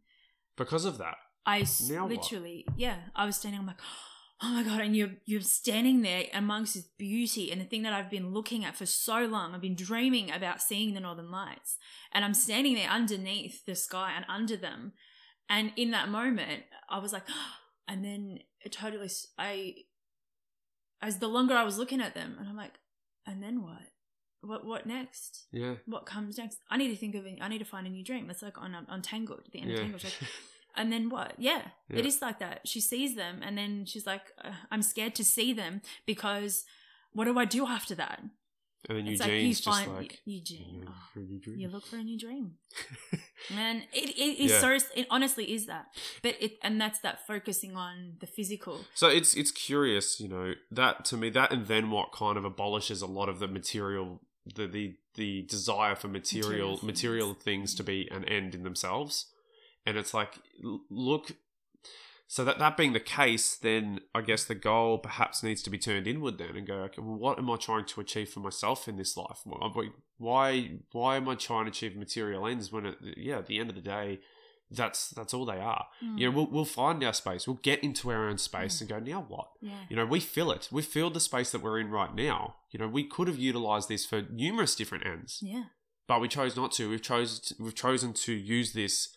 Speaker 1: because of that.
Speaker 2: I
Speaker 1: Now what?
Speaker 2: literally, yeah, I was standing. I'm like, oh my god, and you're you're standing there amongst this beauty and the thing that I've been looking at for so long. I've been dreaming about seeing the Northern Lights, and I'm standing there underneath the sky and under them, and in that moment, I was like, and then it totally, i as the longer I was looking at them, and I'm like, and then what? What what next?
Speaker 1: Yeah,
Speaker 2: What comes next? I need to think of. A, I need to find a new dream. It's like on on the end of
Speaker 1: yeah.
Speaker 2: Tangled. Like, and then what? Yeah,
Speaker 1: Yeah.
Speaker 2: it is like that. She sees them, and then she's like, uh, "I'm scared to see them because what do I do after that?"
Speaker 1: And then
Speaker 2: It's
Speaker 1: Eugene's
Speaker 2: like you
Speaker 1: just like
Speaker 2: Eugene.
Speaker 1: "Yeah,
Speaker 2: oh, you look for a new dream, and it it is
Speaker 1: Yeah.
Speaker 2: so. It honestly is that, but it and that's that focusing on the physical.
Speaker 1: So it's it's curious, you know, that to me that and then what kind of abolishes a lot of the material the the, the desire for material
Speaker 2: Material
Speaker 1: material
Speaker 2: things.
Speaker 1: things to be an end in themselves. And it's like look so that that being the case, then I guess the goal perhaps needs to be turned inward then and go, okay, well, what am I trying to achieve for myself in this life? Why why am I trying to achieve material ends when, it, yeah, at the end of the day, that's that's all they are.
Speaker 2: Mm.
Speaker 1: You know, we'll, we'll find our space. We'll get into our own space and go, now what?
Speaker 2: yeah,
Speaker 1: You know, we fill it. We filled the space that we're in right now. You know, we could have utilized this for numerous different ends,
Speaker 2: yeah,
Speaker 1: but we chose not to. We've chose we've chosen to use this,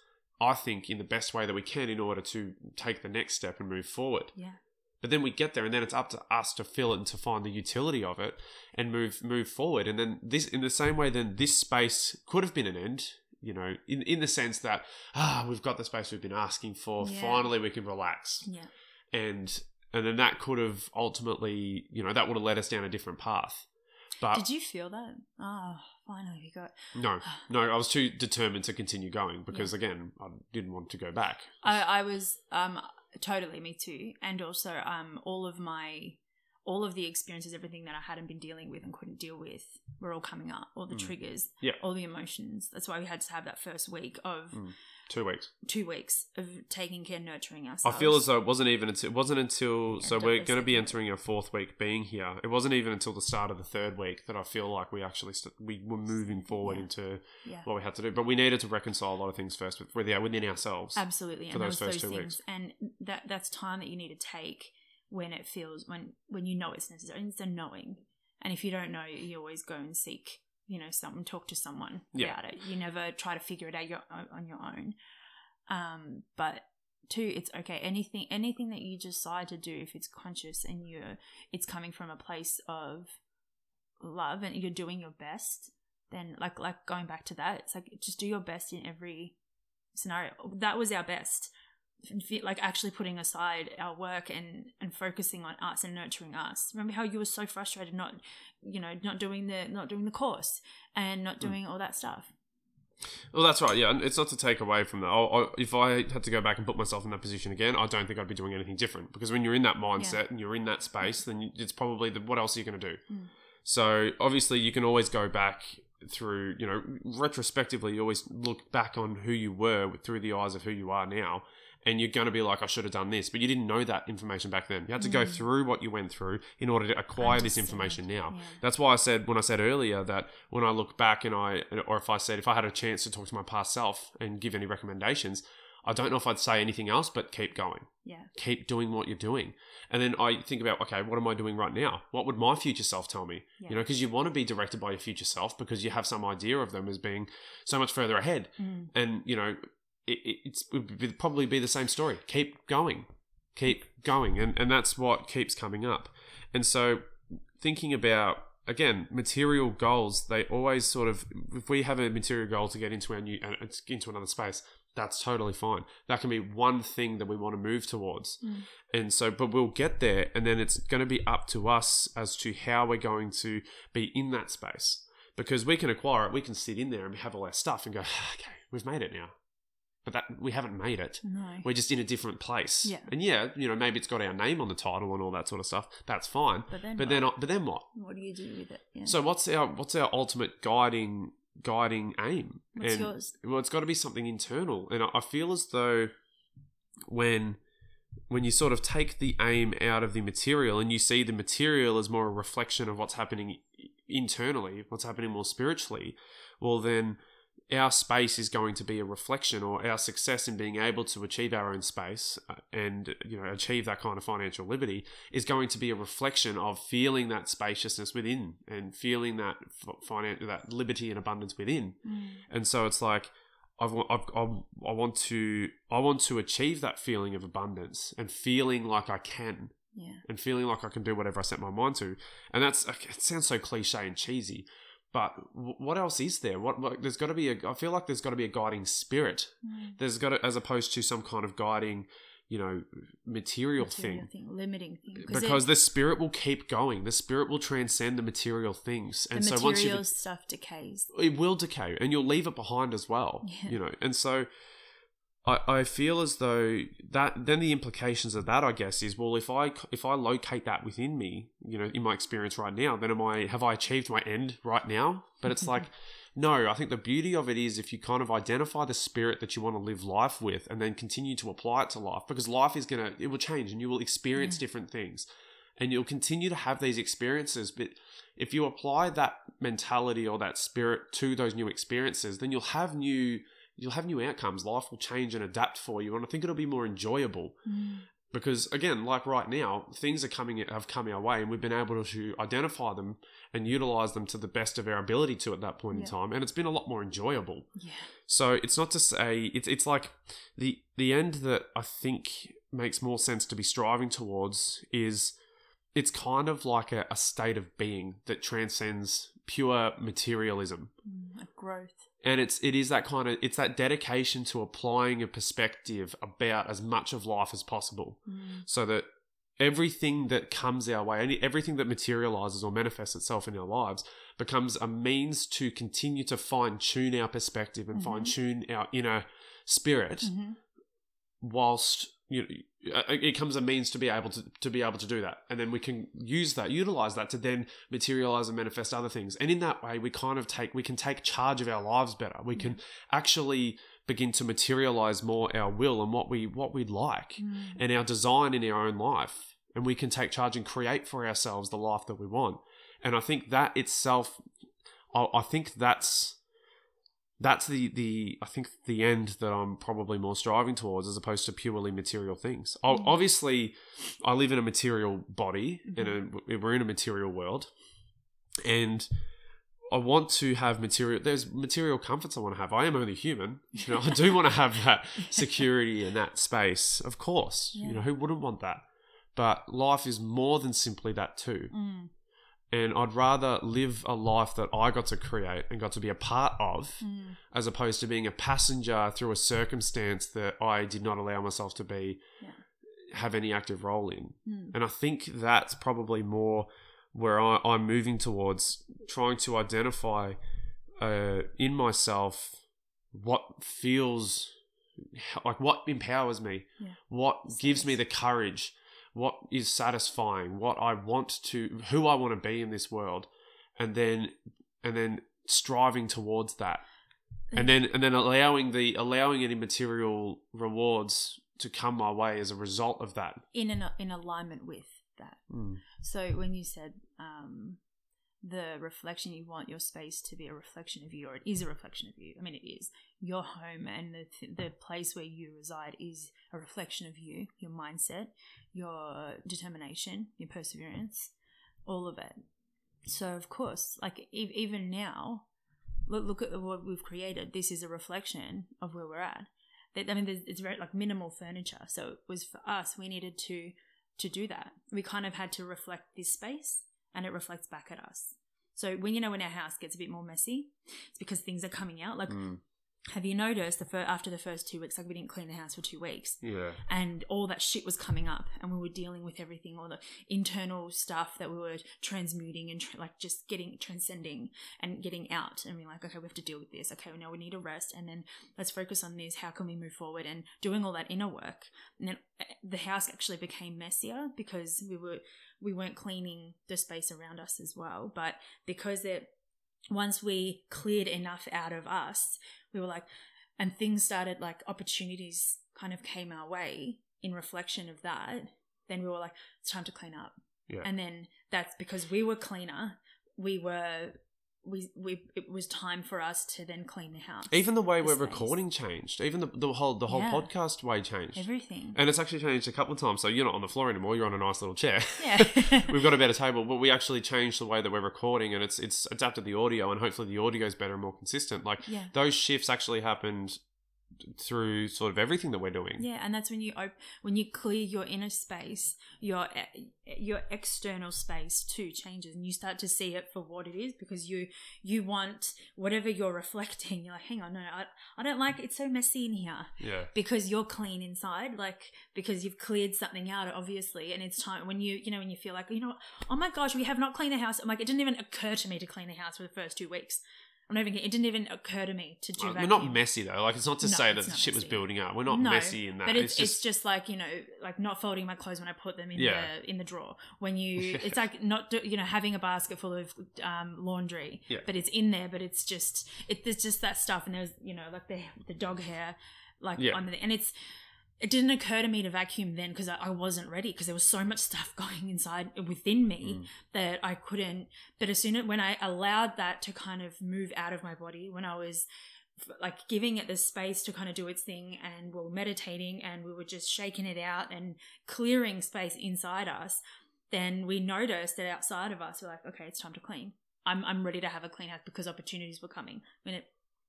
Speaker 1: I think, in the best way that we can in order to take the next step and move forward.
Speaker 2: yeah,
Speaker 1: But then we get there, and then it's up to us to fill it and to find the utility of it and move move forward. And then this, in the same way, then this space could have been an end. You know, in in the sense that ah, we've got the space we've been asking for.
Speaker 2: Yeah.
Speaker 1: Finally, we can relax
Speaker 2: yeah.
Speaker 1: and and then that could have ultimately you know that would have led us down a different path but
Speaker 2: Did you feel that? Oh, finally we got.
Speaker 1: no no i was too determined to continue going because again i didn't want to go back
Speaker 2: I, I was um totally me too, and also um all of my all of the experiences, everything that I hadn't been dealing with and couldn't deal with, were all coming up. All the
Speaker 1: Mm.
Speaker 2: triggers,
Speaker 1: Yeah.
Speaker 2: all the emotions. That's why we had to have that first week of
Speaker 1: Mm. Two weeks
Speaker 2: two weeks of taking care, nurturing ourselves.
Speaker 1: i feel as though it wasn't even until it wasn't until
Speaker 2: Yeah,
Speaker 1: so we're going to be entering our fourth week being here it wasn't even until the start of the third week that i feel like we actually st- we were moving forward
Speaker 2: Yeah.
Speaker 1: into
Speaker 2: yeah.
Speaker 1: what we had to do but we needed to reconcile a lot of things first with, with our- within ourselves
Speaker 2: Absolutely,
Speaker 1: for
Speaker 2: and
Speaker 1: those first
Speaker 2: those
Speaker 1: two
Speaker 2: things, and that that's time that you need to take when it feels when when you know it's necessary. It's a knowing, and if you don't know, you always go and seek, you know, someone talk to someone
Speaker 1: Yeah.
Speaker 2: about it. You never try to figure it out your, on your own. Um, but two, it's okay. Anything anything that you decide to do, if it's conscious and you're, it's coming from a place of love and you're doing your best. Then, like like going back to that, it's like just do your best in every scenario. That was our best. Like actually putting aside our work and and focusing on us and nurturing us. Remember how you were so frustrated not, you know, not doing the not doing the course and not
Speaker 1: Hmm.
Speaker 2: doing all that stuff.
Speaker 1: Well, that's right. Yeah, it's not to take away from that. I, I, if I had to go back and put myself in that position again, I don't think I'd be doing anything different. Because when you're in that mindset and you're in that space, then you, it's probably the, what else are you going to do?
Speaker 2: Mm.
Speaker 1: So obviously, you can always go back through, you know, retrospectively. You always look back on who you were through the eyes of who you are now, and you're going to be like, I should have done this, but you didn't know that information back then. You had to go
Speaker 2: Mm.
Speaker 1: through what you went through in order to acquire this information now.
Speaker 2: Yeah.
Speaker 1: That's why I said when I said earlier that when I look back and I, or if I said if I had a chance to talk to my past self and give any recommendations, I don't know if I'd say anything else, but keep going,
Speaker 2: Yeah.
Speaker 1: keep doing what you're doing, and then I think about okay, what am I doing right now? What would my future self tell me?
Speaker 2: Yeah.
Speaker 1: You know, because you want to be directed by your future self because you have some idea of them as being so much further ahead,
Speaker 2: Mm.
Speaker 1: and you know, it, it, it's it would be, probably be the same story. Keep going, keep going, and and that's what keeps coming up, and so thinking about again material goals they always sort of if we have a material goal to get into our new uh, into another space that's totally fine. That can be one thing that we want to move towards.
Speaker 2: Mm.
Speaker 1: and so but we'll get there and then it's going to be up to us as to how we're going to be in that space. Because we can acquire it we can sit in there and have all our stuff and go okay we've made it now but that we haven't made it
Speaker 2: No.
Speaker 1: we're just in a different place
Speaker 2: Yeah.
Speaker 1: and yeah you know maybe it's got our name on the title and all that sort of stuff that's fine
Speaker 2: But then
Speaker 1: but
Speaker 2: what?
Speaker 1: then but then what
Speaker 2: what do you do with it? Yeah.
Speaker 1: so what's our what's our ultimate guiding guiding aim?
Speaker 2: What's
Speaker 1: and
Speaker 2: yours?
Speaker 1: well, it's got to be something internal. And I, I feel as though when when you sort of take the aim out of the material and you see the material as more a reflection of what's happening internally, what's happening more spiritually, well then our space is going to be a reflection or our success in being able to achieve our own space uh, and you know achieve that kind of financial liberty is going to be a reflection of feeling that spaciousness within and feeling that finan- that liberty and abundance within
Speaker 2: Mm.
Speaker 1: and so it's like I've, I've, I've, I want to I want to achieve that feeling of abundance and feeling like I can
Speaker 2: Yeah.
Speaker 1: and feeling like I can do whatever I set my mind to. And that's it sounds so cliche and cheesy, but w- what else is there? What, what there's got to be a I feel like there's got to be a guiding spirit.
Speaker 2: Mm.
Speaker 1: There's got to, as opposed to some kind of guiding, you know material,
Speaker 2: Material
Speaker 1: thing
Speaker 2: thing, limiting thing.
Speaker 1: because the spirit will keep going the spirit will transcend the material things and so once you
Speaker 2: stuff decays.
Speaker 1: it will decay and you'll leave it behind as well
Speaker 2: Yeah.
Speaker 1: you know and so I, I feel as though that then the implications of that I guess is well if I if I locate that within me you know in my experience right now then am I have I achieved my end right now but it's like no I think the beauty of it is if you kind of identify the spirit that you want to live life with and then continue to apply it to life because life is gonna it will change and you will experience
Speaker 2: Yeah.
Speaker 1: different things and you'll continue to have these experiences but if you apply that mentality or that spirit to those new experiences then you'll have new you'll have new outcomes life will change and adapt for you and i think it'll be more enjoyable
Speaker 2: Mm.
Speaker 1: because again like right now things are coming have come our way and we've been able to identify them and utilize them to the best of our ability to at that point in time and it's been a lot more enjoyable
Speaker 2: Yeah.
Speaker 1: so it's not to say it's it's like the the end that I think makes more sense to be striving towards is it's kind of like a, a state of being that transcends pure materialism.
Speaker 2: Mm, growth.
Speaker 1: And it's it is that kind of it's that dedication to applying a perspective about as much of life as possible.
Speaker 2: Mm.
Speaker 1: So that everything that comes our way, any everything that materializes or manifests itself in our lives becomes a means to continue to fine tune our perspective and
Speaker 2: Mhm.
Speaker 1: fine tune our inner spirit
Speaker 2: Mhm.
Speaker 1: whilst you know it becomes a means to be able to to be able to do that. And then we can use that utilize that to then materialize and manifest other things. And in that way we kind of take we can take charge of our lives better. We can actually begin to materialize more our will and what we what we'd like
Speaker 2: Mm.
Speaker 1: and our design in our own life. And we can take charge and create for ourselves the life that we want. And i think that itself i, I think that's that's the the i think the end that i'm probably more striving towards as opposed to purely material things
Speaker 2: Mhm.
Speaker 1: obviously i live in a material body in a we're in a material world and I want to have material. There's material comforts I want to have. I am only human. You know, I do want to have that security in that space. Of course,
Speaker 2: Yeah.
Speaker 1: you know who wouldn't want that. But life is more than simply that too.
Speaker 2: Mm.
Speaker 1: And I'd rather live a life that I got to create and got to be a part of,
Speaker 2: Mm.
Speaker 1: as opposed to being a passenger through a circumstance that I did not allow myself to be
Speaker 2: Yeah.
Speaker 1: have any active role in.
Speaker 2: Mm.
Speaker 1: And I think that's probably more where I, I'm moving towards trying to identify uh, in myself what feels like what empowers me,
Speaker 2: Yeah.
Speaker 1: what gives me the courage, what is satisfying, what I want to, who I want to be in this world, and then and then striving towards that, and then and then allowing the allowing any material rewards to come my way as a result of that.
Speaker 2: in an, in alignment with that. So when you said um, the reflection, you want your space to be a reflection of you, or it is a reflection of you. I mean, it is your home and the th- the place where you reside is a reflection of you, your mindset, your determination, your perseverance, all of it. So of course, like e- even now, look look at what we've created. This is a reflection of where we're at. That- I mean, it's very like minimal furniture. So it was for us. We needed to to do that. We kind of had to reflect this space and it reflects back at us. So when you know when our house gets a bit more messy, it's because things are coming out. Like,
Speaker 1: Mm.
Speaker 2: have you noticed the fir- after the first two weeks, like we didn't clean the house for two weeks,
Speaker 1: Yeah.
Speaker 2: and all that shit was coming up, and we were dealing with everything, all the internal stuff that we were transmuting and tr- like just getting transcending and getting out, and we're like, okay, we have to deal with this. Okay, now we need a rest, and then let's focus on this. How can we move forward? And doing all that inner work, and then uh, the house actually became messier because we were we weren't cleaning the space around us as well, but because it once we cleared enough out of us, we were like, and things started like opportunities kind of came our way in reflection of that. Then we were like, it's time to clean up.
Speaker 1: Yeah.
Speaker 2: And then that's because we were cleaner. We were, we, we, it was time for us to then clean the house.
Speaker 1: Even the way
Speaker 2: The
Speaker 1: we're
Speaker 2: space.
Speaker 1: recording changed. Even the, the whole the whole
Speaker 2: Yeah.
Speaker 1: podcast way changed.
Speaker 2: everything.
Speaker 1: and it's actually changed a couple of times. So you're not on the floor anymore. You're on a nice little chair.
Speaker 2: yeah.
Speaker 1: We've got a better table, but we actually changed the way that we're recording, and it's it's adapted the audio, and hopefully the audio is better and more consistent. Like
Speaker 2: yeah.
Speaker 1: those shifts actually happened through sort of everything that we're doing.
Speaker 2: Yeah, and that's when you op- when you clear your inner space, your e- your external space too changes, and you start to see it for what it is because you you want whatever you're reflecting. You're like, hang on, no, I, I don't like it. It's so messy in here
Speaker 1: Yeah.
Speaker 2: because you're clean inside, like because you've cleared something out, obviously, and it's time when you you know when you feel like you know, oh my gosh, we have not cleaned the house. I'm like, it didn't even occur to me to clean the house for the first two weeks. I'm not even. It didn't even occur to me to do.
Speaker 1: That.
Speaker 2: We're
Speaker 1: not messy though. Like it's not to
Speaker 2: No,
Speaker 1: say that shit was building up. We're not
Speaker 2: No,
Speaker 1: messy in that.
Speaker 2: But it's,
Speaker 1: it's
Speaker 2: it's just like you know, like not folding my clothes when I put them in
Speaker 1: Yeah.
Speaker 2: the in the drawer. When you, it's like not do, you know having a basket full of um, laundry,
Speaker 1: Yeah.
Speaker 2: but it's in there, but it's just it, there's just that stuff, and there's you know like the the dog hair, like
Speaker 1: Yeah.
Speaker 2: under the, and it's. It didn't occur to me to vacuum then because I, I wasn't ready because there was so much stuff going inside within me
Speaker 1: Mm.
Speaker 2: that I couldn't. But as soon as when I allowed that to kind of move out of my body, when I was like giving it the space to kind of do its thing and we were meditating and we were just shaking it out and clearing space inside us then we noticed that outside of us we're like okay it's time to clean i'm, I'm ready to have a clean house because opportunities were coming when it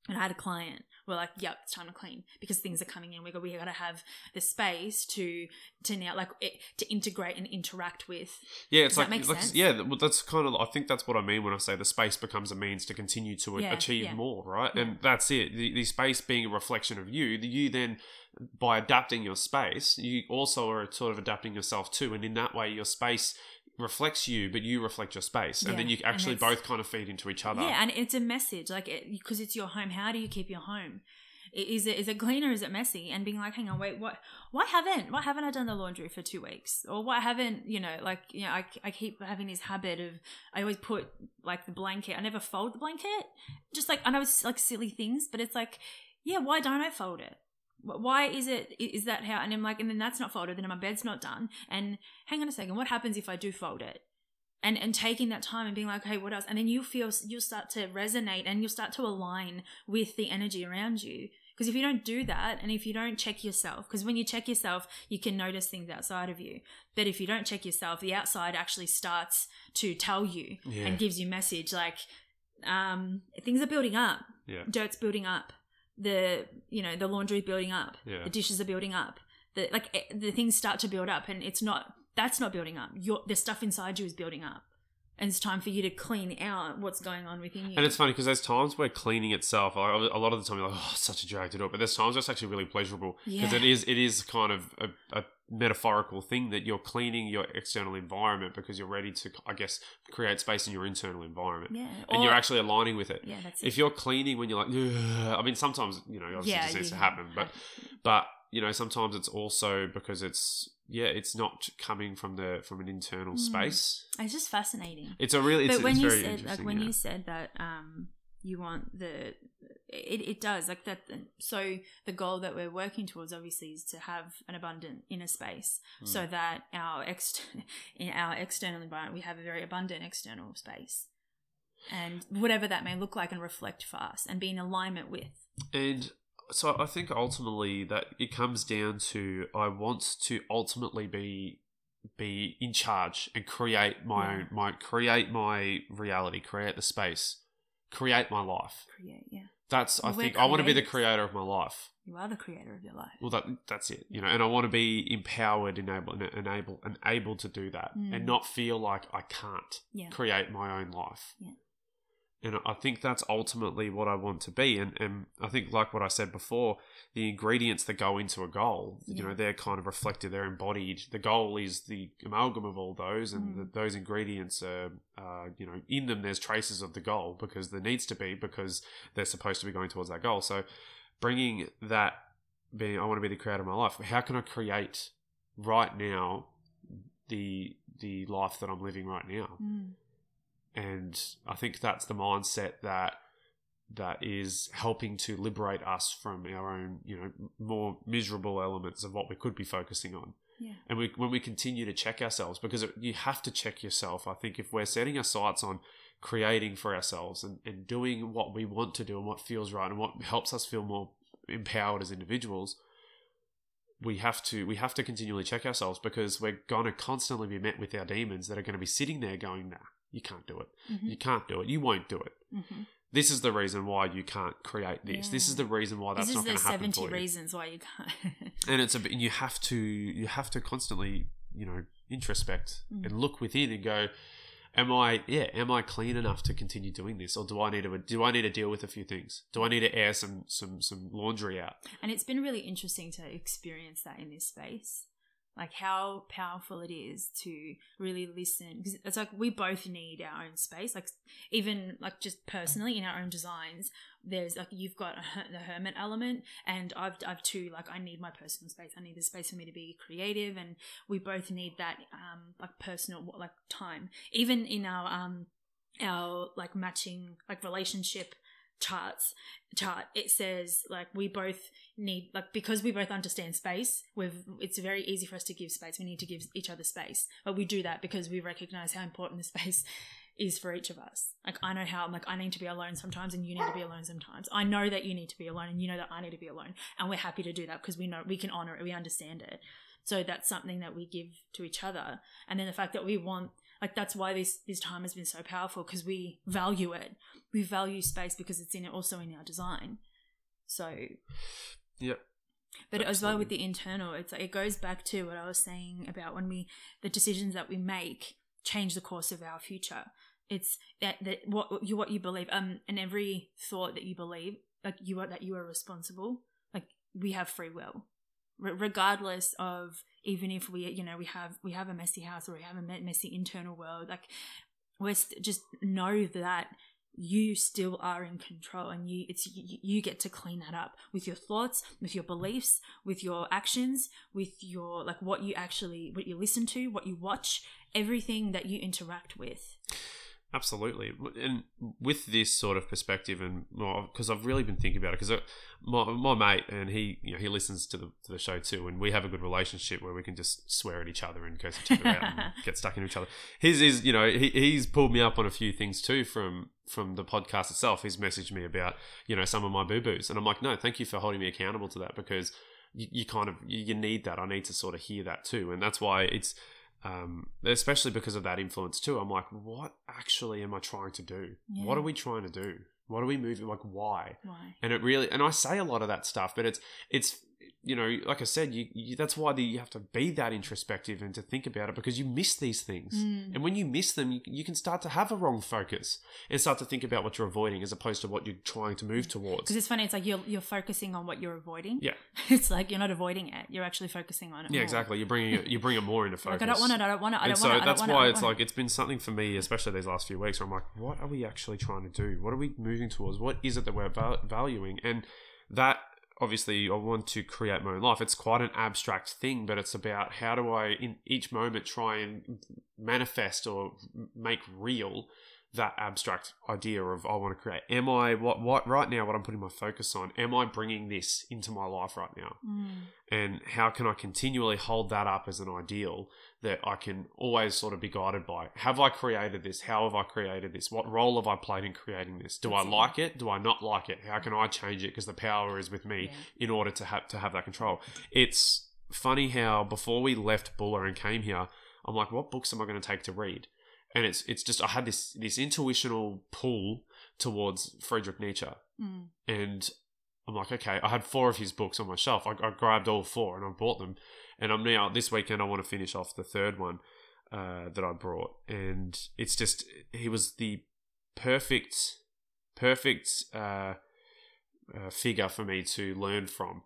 Speaker 2: and I had a client. We're like, "Yep, it's time to clean because things are coming in. We got we got to have the space to to now like it, to integrate and interact with."
Speaker 1: yeah. It's
Speaker 2: Does that
Speaker 1: like,
Speaker 2: make
Speaker 1: like
Speaker 2: sense?
Speaker 1: yeah. Well, that's kind of. I think that's what I mean when I say the space becomes a means to continue to
Speaker 2: Yeah,
Speaker 1: achieve
Speaker 2: yeah.
Speaker 1: more, right? And that's it. The, the space being a reflection of you. The, you then, by adapting your space, you also are sort of adapting yourself too, and in that way, your space reflects you, but you reflect your space, and then you actually both kind of feed into each other.
Speaker 2: Yeah, and it's a message like because it's your home. How do you keep your home? Is it is it clean or is it messy? And being like, hang on, wait, what? Why haven't why haven't I done the laundry for two weeks? Or why haven't you know like you know I, I keep having this habit of I always put like the blanket. I never fold the blanket. Just like I know it's like silly things, but it's like yeah, why don't I fold it? Wh- Why is it is that how? And I'm like, and then that's not folded. Then my bed's not done. And hang on a second, what happens if I do fold it? and and taking that time and being like, hey, what else? And then you feel you'll start to resonate and you'll start to align with the energy around you. Because if you don't do that, and if you don't check yourself, because when you check yourself, you can notice things outside of you. But if you don't check yourself, the outside actually starts to tell you
Speaker 1: Yeah.
Speaker 2: and gives you message like, um, things are building up,
Speaker 1: yeah.
Speaker 2: dirt's building up, the you know the laundry's building up,
Speaker 1: Yeah.
Speaker 2: the dishes are building up, the like eh, the things start to build up, and it's not that's not building up. Your the stuff inside you is building up, and it's time for you to clean out what's going on within you.
Speaker 1: And it's funny because there's times where cleaning itself, a lot of the time, you're like, oh, such a drag to do it. But there's times where it's actually really pleasurable because
Speaker 2: Yeah.
Speaker 1: it is it is kind of a, a metaphorical thing that you're cleaning your external environment because you're ready to, I guess, create space in your internal environment,
Speaker 2: yeah,
Speaker 1: and you're actually aligning with it.
Speaker 2: yeah, that's it.
Speaker 1: If you're cleaning when you're like, I mean, sometimes you know, obviously,
Speaker 2: yeah,
Speaker 1: this needs to happen, but but you know, sometimes it's also because it's yeah, it's not coming from the from an internal
Speaker 2: Mm.
Speaker 1: space.
Speaker 2: it's just fascinating.
Speaker 1: It's a really, it's,
Speaker 2: but when you
Speaker 1: very
Speaker 2: said like when
Speaker 1: yeah.
Speaker 2: you said that um you want the it, it does like that so the goal that we're working towards obviously is to have an abundant inner space
Speaker 1: Hmm.
Speaker 2: so that our ex in our external environment we have a very abundant external space and whatever that may look like and reflect for us and be in alignment with
Speaker 1: And so I think ultimately that it comes down to I want to ultimately be be in charge and create my own my create my reality, create the space, create my life.
Speaker 2: create yeah
Speaker 1: That's I
Speaker 2: Well, we're
Speaker 1: think I want to be the creator of my life.
Speaker 2: you are the creator of your life
Speaker 1: Well, that that's it, you know, and I want to be empowered, enable, enable, and able to do that,
Speaker 2: Mm.
Speaker 1: and not feel like I can't
Speaker 2: yeah
Speaker 1: create my own life.
Speaker 2: Yeah.
Speaker 1: And I think that's ultimately what I want to be. And, and I think, like what I said before, the ingredients that go into a goal, you know, they're kind of reflected, they're embodied. The goal is the amalgam of all those, and
Speaker 2: Mm.
Speaker 1: the, those ingredients are, uh, you know, in them, there's traces of the goal because there needs to be, because they're supposed to be going towards that goal. So bringing that being, I want to be the creator of my life, how can I create right now the the life that I'm living right now?
Speaker 2: Mm.
Speaker 1: And I think that's the mindset that that is helping to liberate us from our own, you know, more miserable elements of what we could be focusing on.
Speaker 2: yeah
Speaker 1: And we, when we continue to check ourselves, because it, you have to check yourself. I think if we're setting our sights on creating for ourselves and, and doing what we want to do and what feels right and what helps us feel more empowered as individuals, we have to we have to continually check ourselves because we're going to constantly be met with our demons that are going to be sitting there going, "Nah, you can't do it.
Speaker 2: Mhm.
Speaker 1: You can't do it. You won't do it."
Speaker 2: Mhm.
Speaker 1: this is the reason why you can't create this. This is the reason why that's
Speaker 2: this
Speaker 1: not
Speaker 2: is
Speaker 1: going
Speaker 2: the
Speaker 1: to happen
Speaker 2: 70
Speaker 1: for you.
Speaker 2: reasons why you can't.
Speaker 1: And it's a bit, you have to you have to constantly you know introspect
Speaker 2: Mm.
Speaker 1: and look within and go, am I yeah am I clean enough to continue doing this, or do I need to do I need to deal with a few things? Do I need to air some some some laundry out?
Speaker 2: and it's been really interesting to experience that in this space. Like how powerful it is to really listen because it's like we both need our own space. Like even like just personally in our own designs, there's like you've got the hermit element, and I've I've too like I need my personal space. I need the space for me to be creative, and we both need that um like personal like time. Even in our um our like matching like relationship charts chart it says like we both need like because we both understand space we've it's very easy for us to give space we need to give each other space. But we do that because we recognize how important the space is for each of us. Like i know how i'm like i need to be alone sometimes and you need to be alone sometimes. I know that you need to be alone and you know that i need to be alone. And we're happy to do that because we know we can honor it we understand it. So that's something that we give to each other. And then the fact that we want like that's why this this time has been so powerful because we value it. We value space because it's in it also in our design. So
Speaker 1: Yep.
Speaker 2: but as well with the internal it's like it goes back to what i was saying about when we the decisions that we make change the course of our future. It's that, that what you what you believe um and every thought that you believe like you are that you are responsible like we have free will. Re- regardless of even if we you know we have we have a messy house or we have a messy internal world like we're st- just know that you still are in control and you it's you, you get to clean that up with your thoughts with your beliefs with your actions with your like what you actually what you listen to what you watch everything that you interact with
Speaker 1: Absolutely, and with this sort of perspective, and because I've really been thinking about it, because uh, my, my mate and he, you know, he listens to the to the show too, and we have a good relationship where we can just swear at each other and curse each other out and get stuck into each other. His is, you know, he, he's pulled me up on a few things too from from the podcast itself. He's messaged me about, you know, some of my boo boos, and I'm like, no, thank you for holding me accountable to that because you, you kind of you, you need that. I need to sort of hear that too, and that's why it's um, especially because of that influence too. I'm like, what actually am I trying to do?
Speaker 2: Yeah.
Speaker 1: What are we trying to do? What are we moving? Like, why?
Speaker 2: why
Speaker 1: And it really, and I say a lot of that stuff, but it's, it's, you know, like I said, you, you that's why the, you have to be that introspective and to think about it because you miss these things.
Speaker 2: Mm.
Speaker 1: And when you miss them, you, you can start to have a wrong focus and start to think about what you're avoiding as opposed to what you're trying to move towards.
Speaker 2: because it's funny it's like you're you're focusing on what you're avoiding
Speaker 1: Yeah.
Speaker 2: it's like you're not avoiding it you're actually focusing on it
Speaker 1: Yeah,
Speaker 2: more.
Speaker 1: exactly. You're bringing it, you bring it more into focus.
Speaker 2: like i don't want it i don't want it i don't
Speaker 1: so
Speaker 2: want it I
Speaker 1: that's why
Speaker 2: it,
Speaker 1: it's like it's been something for me, especially these last few weeks, where I'm like, what are we actually trying to do? What are we moving towards? What is it that we're val- valuing? And that obviously, I want to create my own life. It's quite an abstract thing, but it's about how do I, in each moment, try and manifest or make real that abstract idea of I want to create. Am I what what right now? What I'm putting my focus on? Am I bringing this into my life right now?
Speaker 2: Mm.
Speaker 1: and how can I continually hold that up as an ideal that I can always sort of be guided by? Have I created this? How have I created this? What role have I played in creating this? Do
Speaker 2: That's
Speaker 1: I
Speaker 2: it.
Speaker 1: like it? Do I not like it? How can I change it? Because the power is with me
Speaker 2: Yeah.
Speaker 1: in order to have to have that control. It's funny how before we left Buller and came here, I'm like, what books am I going to take to read? And it's it's just I had this this intuitional pull towards Friedrich Nietzsche
Speaker 2: Mm.
Speaker 1: and I'm like, okay, I had four of his books on my shelf. I, I grabbed all four and I bought them. And I'm now this weekend. I want to finish off the third one uh, that I brought, and it's just he was the perfect, perfect uh, uh, figure for me to learn from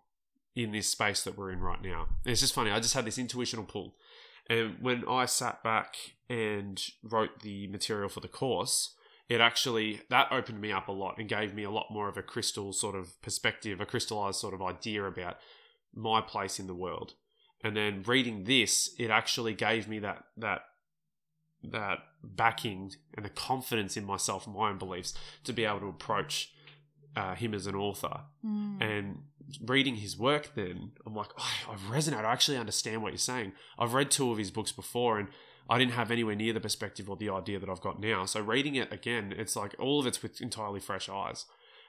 Speaker 1: in this space that we're in right now. And it's just funny. I just had this intuitional pull, and when I sat back and wrote the material for the course, it actually that opened me up a lot and gave me a lot more of a crystal sort of perspective, a crystallized sort of idea about my place in the world. And then reading this, it actually gave me that that that backing and the confidence in myself and my own beliefs to be able to approach uh, him as an author.
Speaker 2: Mm.
Speaker 1: And reading his work, then I'm like, oh, I resonate. I actually understand what you're saying. I've read two of his books before, and I didn't have anywhere near the perspective or the idea that I've got now. So reading it again, it's like all of it's with entirely fresh eyes,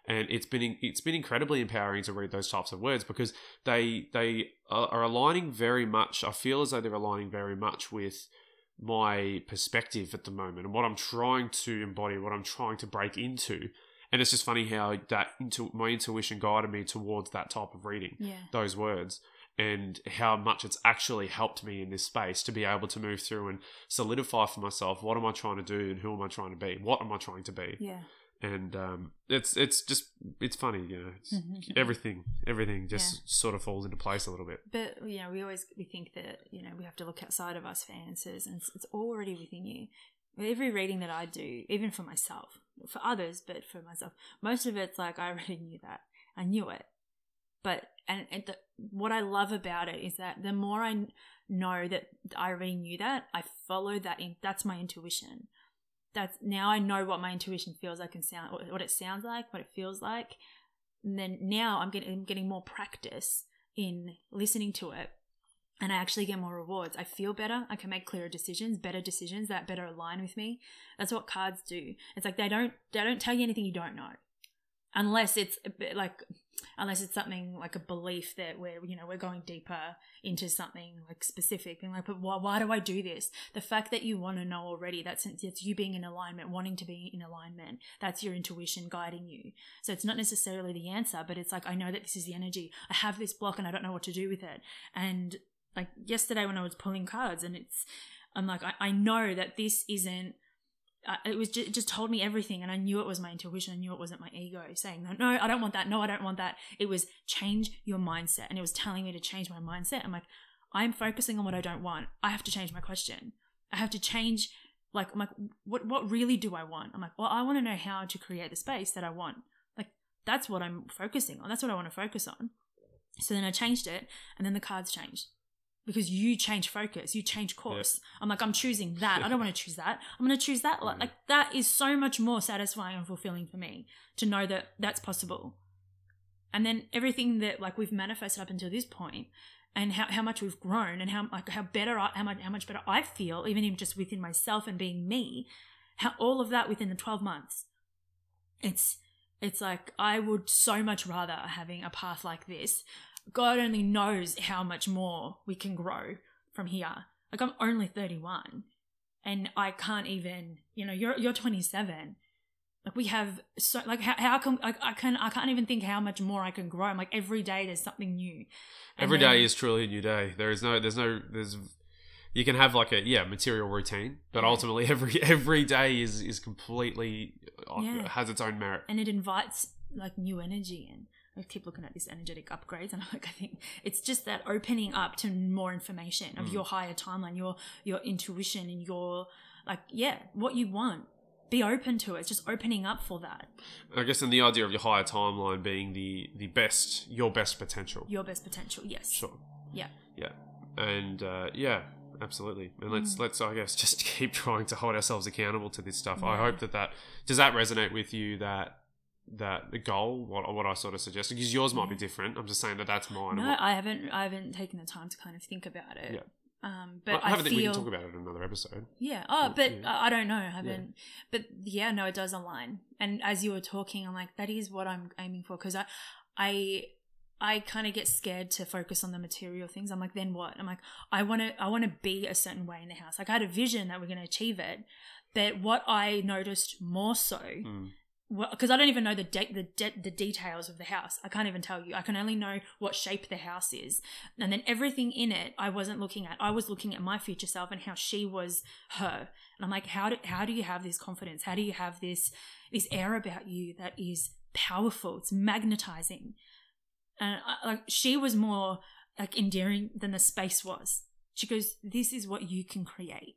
Speaker 1: and it's been it's been incredibly empowering to read those types of words because they they are aligning very much. I feel as though they're aligning very much with my perspective at the moment and what I'm trying to embody, what I'm trying to break into. and it's just funny how that into my intuition guided me towards that type of reading
Speaker 2: Yeah.
Speaker 1: those words and how much it's actually helped me in this space to be able to move through and solidify for myself what am I trying to do and who am I trying to be what am I trying to be
Speaker 2: Yeah.
Speaker 1: And um, it's it's just it's funny you know everything everything just sort of falls into place a little bit
Speaker 2: But you know, we always we think that you know we have to look outside of us for answers, and it's, it's already within you. Every reading that I do, even for myself, for others, but for myself, most of it's like I already knew that. I knew it, but and, and the, what I love about it is that the more I know that I already knew that, I follow that. In, that's my intuition. That's now I know what my intuition feels like and sound what- it sounds like, what it feels like. And then now I'm getting I'm getting more practice in listening to it and I actually get more rewards. I feel better. I can make clearer decisions, better decisions that better align with me. That's what cards do. It's like they don't they don't tell you anything you don't know. Unless it's a bit like unless it's something like a belief that we're you know we're going deeper into something like specific and like but why, why do i do this? The fact that you want to know already that's it's you being in alignment wanting to be in alignment that's your intuition guiding you. So it's not necessarily the answer but it's like i know that this is the energy. I have this block and i don't know what to do with it. And like yesterday when i was pulling cards and it's i'm like i, I know that this isn't uh, it was just, just told me everything and i knew it was my intuition. I knew it wasn't my ego saying no no i don't want that. No i don't want that. It was change your mindset and it was telling me to change my mindset. I'm like i'm focusing on what i don't want. I have to change my question. I have to change like i'm like what what really do i want? I'm like well i want to know how to create the space that i want. Like that's what i'm focusing on. That's what i want to focus on. So then i changed it and then the cards changed because you change focus, you change course. I'm like, I'm choosing that. I don't want to choose that. I'm going to choose that. Like, mm. like that is so much more satisfying and fulfilling for me to know that that's possible. And then everything that like we've manifested up until this point, and how, how much we've grown, and how like how better I, how much how much better I feel, even even just within myself and being me, how all of that within the 12 months. It's it's like I would so much rather having a path like this God only knows how much more we can grow from here. Like I'm only 31 and I can't even, you know, you're you're 27. Like we have so like how, how can like I can I can't even think how much more I can grow. I'm like every day there's something new. And
Speaker 1: Every day
Speaker 2: then-
Speaker 1: is truly a new day. There is no, there's no, there's, you can have like a yeah material routine, but ultimately every every day is is completely uh,
Speaker 2: Yeah.
Speaker 1: has its own merit.
Speaker 2: and it invites like new energy and I keep looking at these energetic upgrades and I'm like I think it's just that opening up to more information of
Speaker 1: Mm.
Speaker 2: your higher timeline your your intuition and your like yeah what you want be open to it it's just opening up for that
Speaker 1: I guess, and the idea of your higher timeline being the the best, your best potential.
Speaker 2: your best potential yes
Speaker 1: Sure.
Speaker 2: yeah
Speaker 1: Yeah, and uh, yeah, absolutely. And let's
Speaker 2: Mm.
Speaker 1: let's I guess just keep trying to hold ourselves accountable to this stuff. I hope that that does that resonate with you that that the goal what what I sort of suggested because yours might be different. I'm just saying that that's mine.
Speaker 2: no I haven't I haven't taken the time to kind of think about it
Speaker 1: Yeah.
Speaker 2: um but
Speaker 1: I
Speaker 2: I,
Speaker 1: haven't think we can talk about it in another episode.
Speaker 2: Yeah. Oh, but
Speaker 1: yeah.
Speaker 2: I I don't know. I haven't. But yeah, no, it does align. And as you were talking, I'm like, that is what I'm aiming for because I, I, I kind of get scared to focus on the material things. I'm like, then what? I'm like, I want to, I want to be a certain way in the house. Like I had a vision that we're going to achieve it, but what I noticed more so
Speaker 1: Mm.
Speaker 2: Because I don't even know the de- the de- the details of the house. I can't even tell you. I can only know what shape the house is, and then everything in it I wasn't looking at. I was looking at my future self and how she was her. And I'm like, how do how do you have this confidence? How do you have this this air about you that is powerful? It's magnetizing, and I, like she was more like endearing than the space was. She goes, "This is what you can create.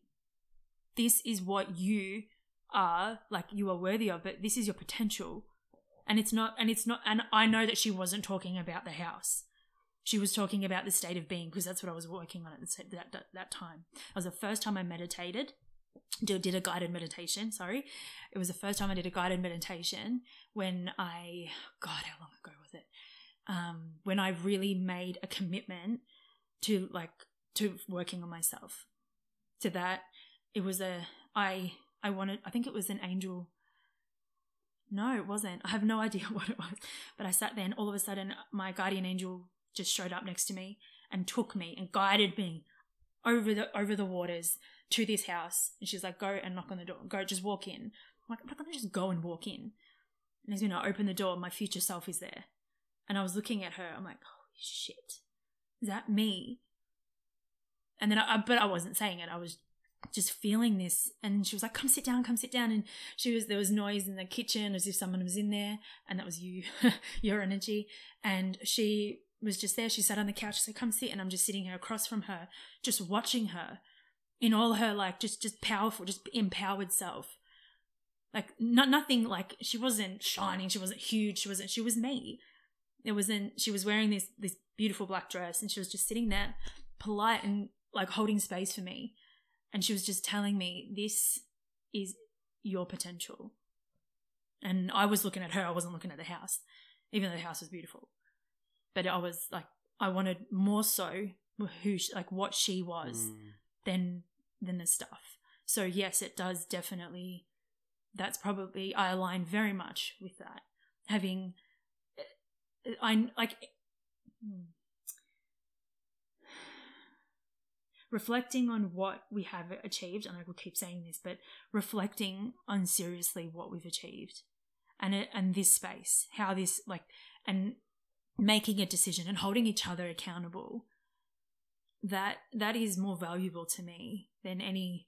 Speaker 2: This is what you are like you are worthy of but this is your potential. And it's not and it's not and i know that she wasn't talking about the house. She was talking about the state of being because that's what i was working on at the, that, that that time. It was the first time i meditated did, did a guided meditation sorry. It was the first time i did a guided meditation when i god how long ago was it? Um when i really made a commitment to like to working on myself. To that it was a i i wanted i think it was an angel. No it wasn't. I have no idea what it was. But i sat there and all of a sudden my guardian angel just showed up next to me and took me and guided me over the over the waters to this house. And she's like go and knock on the door. Go just walk in. I'm like i'm not gonna just go and walk in? And as when I open the door, my future self is there. And I was looking at her, I'm like, holy shit, is that me? And then I, but I wasn't saying it. I was just feeling this. And she was like, come sit down, come sit down. And she was, there was noise in the kitchen as if someone was in there. And that was you, your energy. And she was just there. She sat on the couch. Said, come sit. And I'm just sitting here across from her, just watching her in all her like, just, just powerful, just empowered self. Like not, nothing like she wasn't shining. She wasn't huge. She wasn't, she was me. It wasn't, she was wearing this, this beautiful black dress and she was just sitting there polite and like holding space for me. And she was just telling me, this is your potential. And I was looking at her, I wasn't looking at the house, even though the house was beautiful. But I was like, I wanted more so who, she, like, what she was
Speaker 1: Mm.
Speaker 2: than than the stuff. So yes, it does definitely. That's probably I align very much with that. Having, I like. hmm. Reflecting on what we have achieved, and I will keep saying this, but reflecting on seriously what we've achieved, and and this space, how this like, and making a decision and holding each other accountable. That that is more valuable to me than any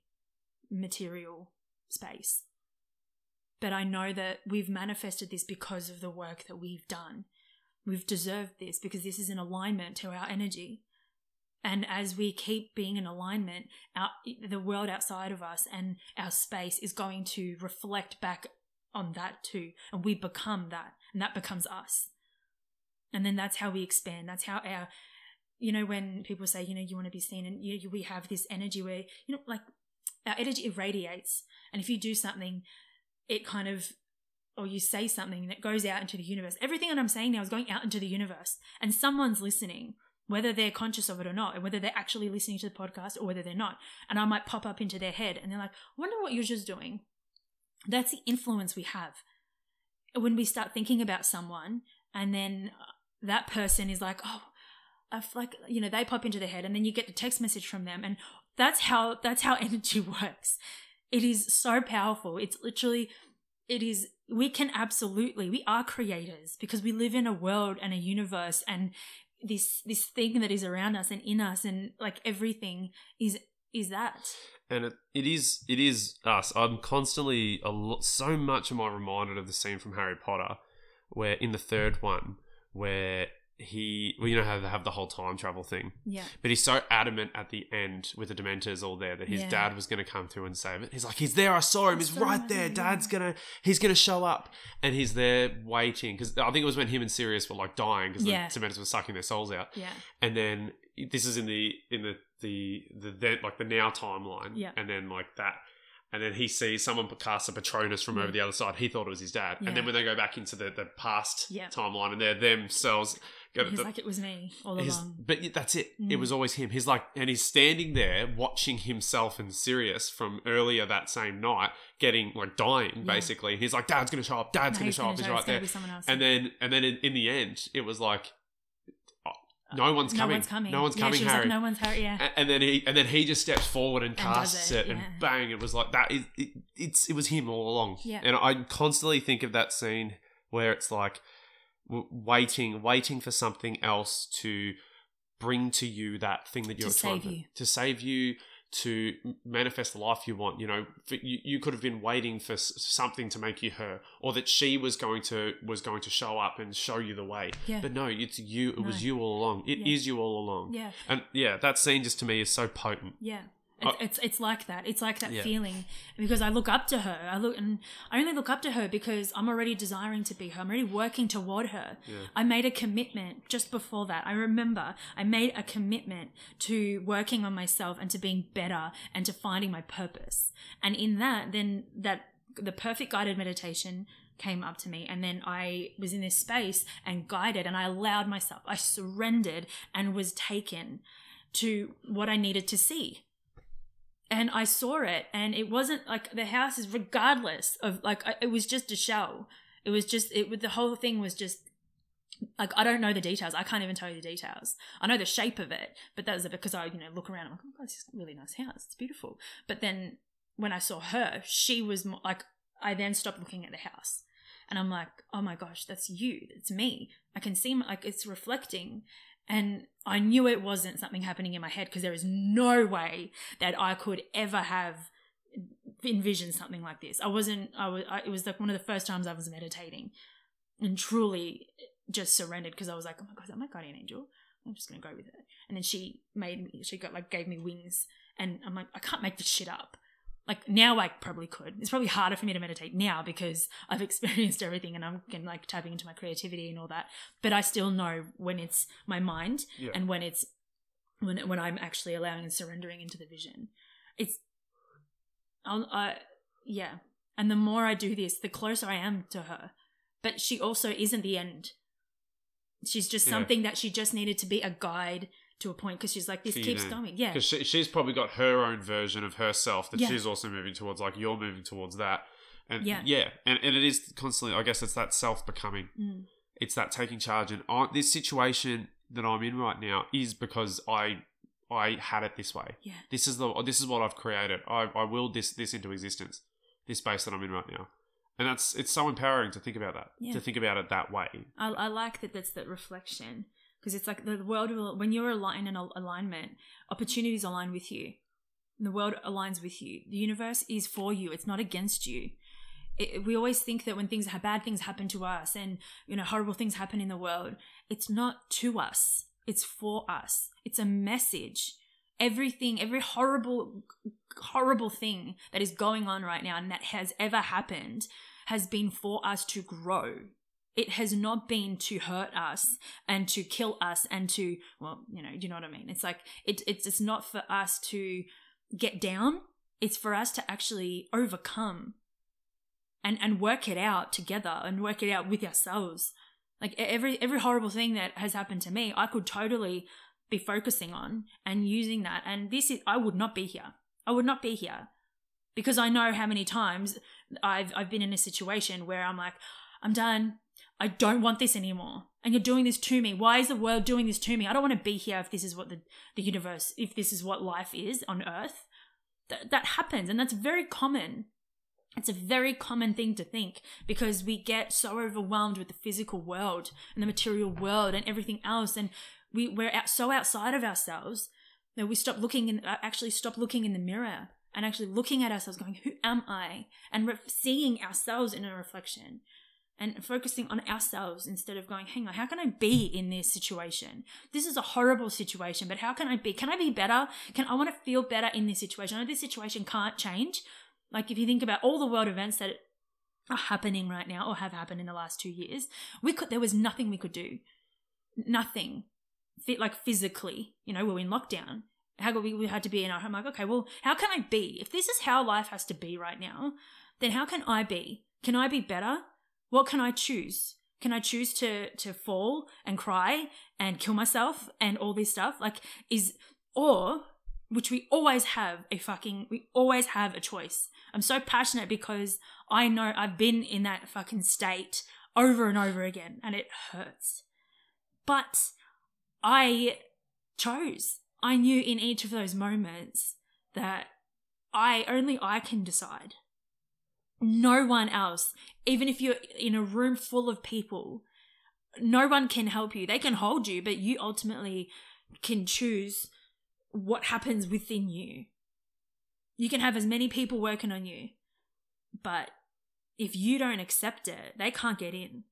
Speaker 2: material space. But I know that we've manifested this because of the work that we've done. We've deserved this because this is in alignment to our energy. And as we keep being in alignment, our, the world outside of us and our space is going to reflect back on that too. And we become that, and that becomes us. And then that's how we expand. That's how our, you know, when people say, you know, you want to be seen, and you, we have this energy where, you know, like our energy irradiates. And if you do something, it kind of, or you say something that goes out into the universe. Everything that I'm saying now is going out into the universe, and someone's listening whether they're conscious of it or not, and whether they're actually listening to the podcast or whether they're not. And I might pop up into their head and they're like, I wonder what you're just doing. That's the influence we have. When we start thinking about someone and then uh, that person is like, oh, I've like, you know, they pop into their head and then you get the text message from them. And that's how, that's how energy works. It is so powerful. It's literally, it is, we can absolutely, we are creators because we live in a world and a universe and this this thing that is around us and in us and like everything is is that
Speaker 1: and it, it is it is us. I'm constantly a lot, so much am I reminded of the scene from Harry Potter, where in the third one, where he, well, you know how they have the whole time travel thing,
Speaker 2: yeah
Speaker 1: but he's so adamant at the end with the Dementors all there that his
Speaker 2: Yeah.
Speaker 1: dad was going to come through and save it. He's like, he's there. I saw him. He's
Speaker 2: saw
Speaker 1: right there. Dad's gonna, he's gonna show up, and he's there waiting because I think it was when him and Sirius were like dying because
Speaker 2: Yeah.
Speaker 1: the Dementors were sucking their souls out
Speaker 2: yeah
Speaker 1: and then this is in the in the the the then like the now timeline
Speaker 2: Yeah.
Speaker 1: and then like that and then he sees someone cast a patronus from over the other side he thought it was his dad
Speaker 2: Yeah.
Speaker 1: and then when they go back into the the past
Speaker 2: Yeah.
Speaker 1: timeline and they're themselves go,
Speaker 2: he's
Speaker 1: the-
Speaker 2: like it was me all
Speaker 1: his-
Speaker 2: along.
Speaker 1: but that's it. It
Speaker 2: Mm.
Speaker 1: was always him. He's like and he's standing there watching himself and Sirius from earlier that same night getting like dying
Speaker 2: Yeah.
Speaker 1: basically. And he's like dad's gonna show up. Dad's
Speaker 2: No,
Speaker 1: gonna show
Speaker 2: gonna
Speaker 1: up. he's right there.
Speaker 2: be someone else.
Speaker 1: And then and then in, in the end it was like oh, no one's coming.
Speaker 2: no one's coming.
Speaker 1: No one's coming
Speaker 2: was
Speaker 1: Harry.
Speaker 2: Like, no one's Harry yeah
Speaker 1: A- and then he and then he just steps forward and,
Speaker 2: And
Speaker 1: casts
Speaker 2: it,
Speaker 1: it, and bang it was like that it, it, it's it was him all along.
Speaker 2: Yeah.
Speaker 1: and i constantly think of that scene where it's like waiting waiting for something else to bring to you that thing that you're trying
Speaker 2: save
Speaker 1: to,
Speaker 2: you.
Speaker 1: to save you to manifest the life you want you know for, you, you could have been waiting for something to make you her or that she was going to was going to show up and show you the way
Speaker 2: Yeah.
Speaker 1: but no it's you it was you all along It is
Speaker 2: Yeah.
Speaker 1: you all along
Speaker 2: yeah
Speaker 1: and yeah that scene just to me is so potent
Speaker 2: Yeah. It's, it's it's like that. It's like that
Speaker 1: Yeah.
Speaker 2: feeling because I look up to her. I look and I only look up to her because I'm already desiring to be her. I'm already working toward her.
Speaker 1: Yeah.
Speaker 2: I made a commitment just before that. I remember I made a commitment to working on myself and to being better and to finding my purpose. And in that, then that the perfect guided meditation came up to me and then I was in this space and guided and I allowed myself. I surrendered and was taken to what I needed to see and I saw it, and it wasn't like the house is regardless of like it was just a shell. It was just it. The whole thing was just like I don't know the details. I can't even tell you the details. I know the shape of it, but that was because I you know look around. I'm like, oh, this is a really nice house. It's beautiful. But then when I saw her, she was more, like I then stopped looking at the house and I'm like, oh my gosh, that's you, it's me. I can see like it's reflecting, and I knew it wasn't something happening in my head because there is no way that I could ever have envisioned something like this. I wasn't. I was. I, it was like one of the first times I was meditating, and truly just surrendered because I was like, oh my god, is that my guardian angel? I'm just gonna go with it. And then she made me. She got like gave me wings, and I'm like, I can't make this shit up. Like now, I probably could. It's probably harder for me to meditate now because I've experienced everything and I'm like tapping into my creativity and all that. But I still know when it's my mind
Speaker 1: Yeah.
Speaker 2: and when it's when when I'm actually allowing and surrendering into the vision. It's, I'll, I yeah. And the more I do this, the closer I am to her. But she also isn't the end. She's just
Speaker 1: Yeah.
Speaker 2: something that she just needed to be a guide to a point because she's like, this keeps going. Yeah.
Speaker 1: because she, she's probably got her own version of herself that
Speaker 2: Yeah.
Speaker 1: she's also moving towards like you're moving towards that and
Speaker 2: Yeah.
Speaker 1: yeah, and, and it is constantly i guess it's that self-becoming
Speaker 2: Mm.
Speaker 1: it's that taking charge and I, this situation that i'm in right now is because i i had it this way
Speaker 2: Yeah.
Speaker 1: this is the this is what i've created i i willed this this into existence this space that i'm in right now and that's it's so empowering to think about that
Speaker 2: Yeah.
Speaker 1: to think about it that way
Speaker 2: I, I like that that's that reflection because it's like the world will, when you're in al- alignment, opportunities align with you. The world aligns with you. The universe is for you. It's not against you. It, we always think that when things bad things happen to us and you know horrible things happen in the world, it's not to us. It's for us. It's a message. Everything, every horrible, horrible thing that is going on right now and that has ever happened has been for us to grow it has not been to hurt us and to kill us and to well you know you know what i mean? It's like it, it's it's not for us to get down. It's for us to actually overcome and and work it out together and work it out with ourselves. Like every every horrible thing that has happened to me i could totally be focusing on and using that. And this is i would not be here. I would not be here because i know how many times i've i've been in a situation where i'm like i'm done I don't want this anymore. And you're doing this to me. Why is the world doing this to me? I don't want to be here if this is what the, the universe, if this is what life is on earth. Th- that happens. And that's very common. It's a very common thing to think because we get so overwhelmed with the physical world and the material world and everything else. And we, we're out, so outside of ourselves that we stop looking and uh, actually stop looking in the mirror and actually looking at ourselves going, who am I? And re- seeing ourselves in a reflection and focusing on ourselves instead of going, hang on, how can I be in this situation? This is a horrible situation, but how can I be? Can I be better? Can I want to feel better in this situation? I know this situation can't change. Like if you think about all the world events that are happening right now or have happened in the last two years, we could there was nothing we could do. Nothing. Fit like physically, you know, we're in lockdown. How could we, we had to be in our home? Like, okay, well, how can I be? If this is how life has to be right now, then how can I be? Can I be better? What can I choose? Can I choose to to fall and cry and kill myself and all this stuff? Like is or which we always have a fucking we always have a choice. I'm so passionate because I know I've been in that fucking state over and over again and it hurts. But I chose. I knew in each of those moments that I only I can decide no one else, even if you're in a room full of people, no one can help you. They can hold you, but you ultimately can choose what happens within you. You can have as many people working on you, but if you don't accept it, they can't get in.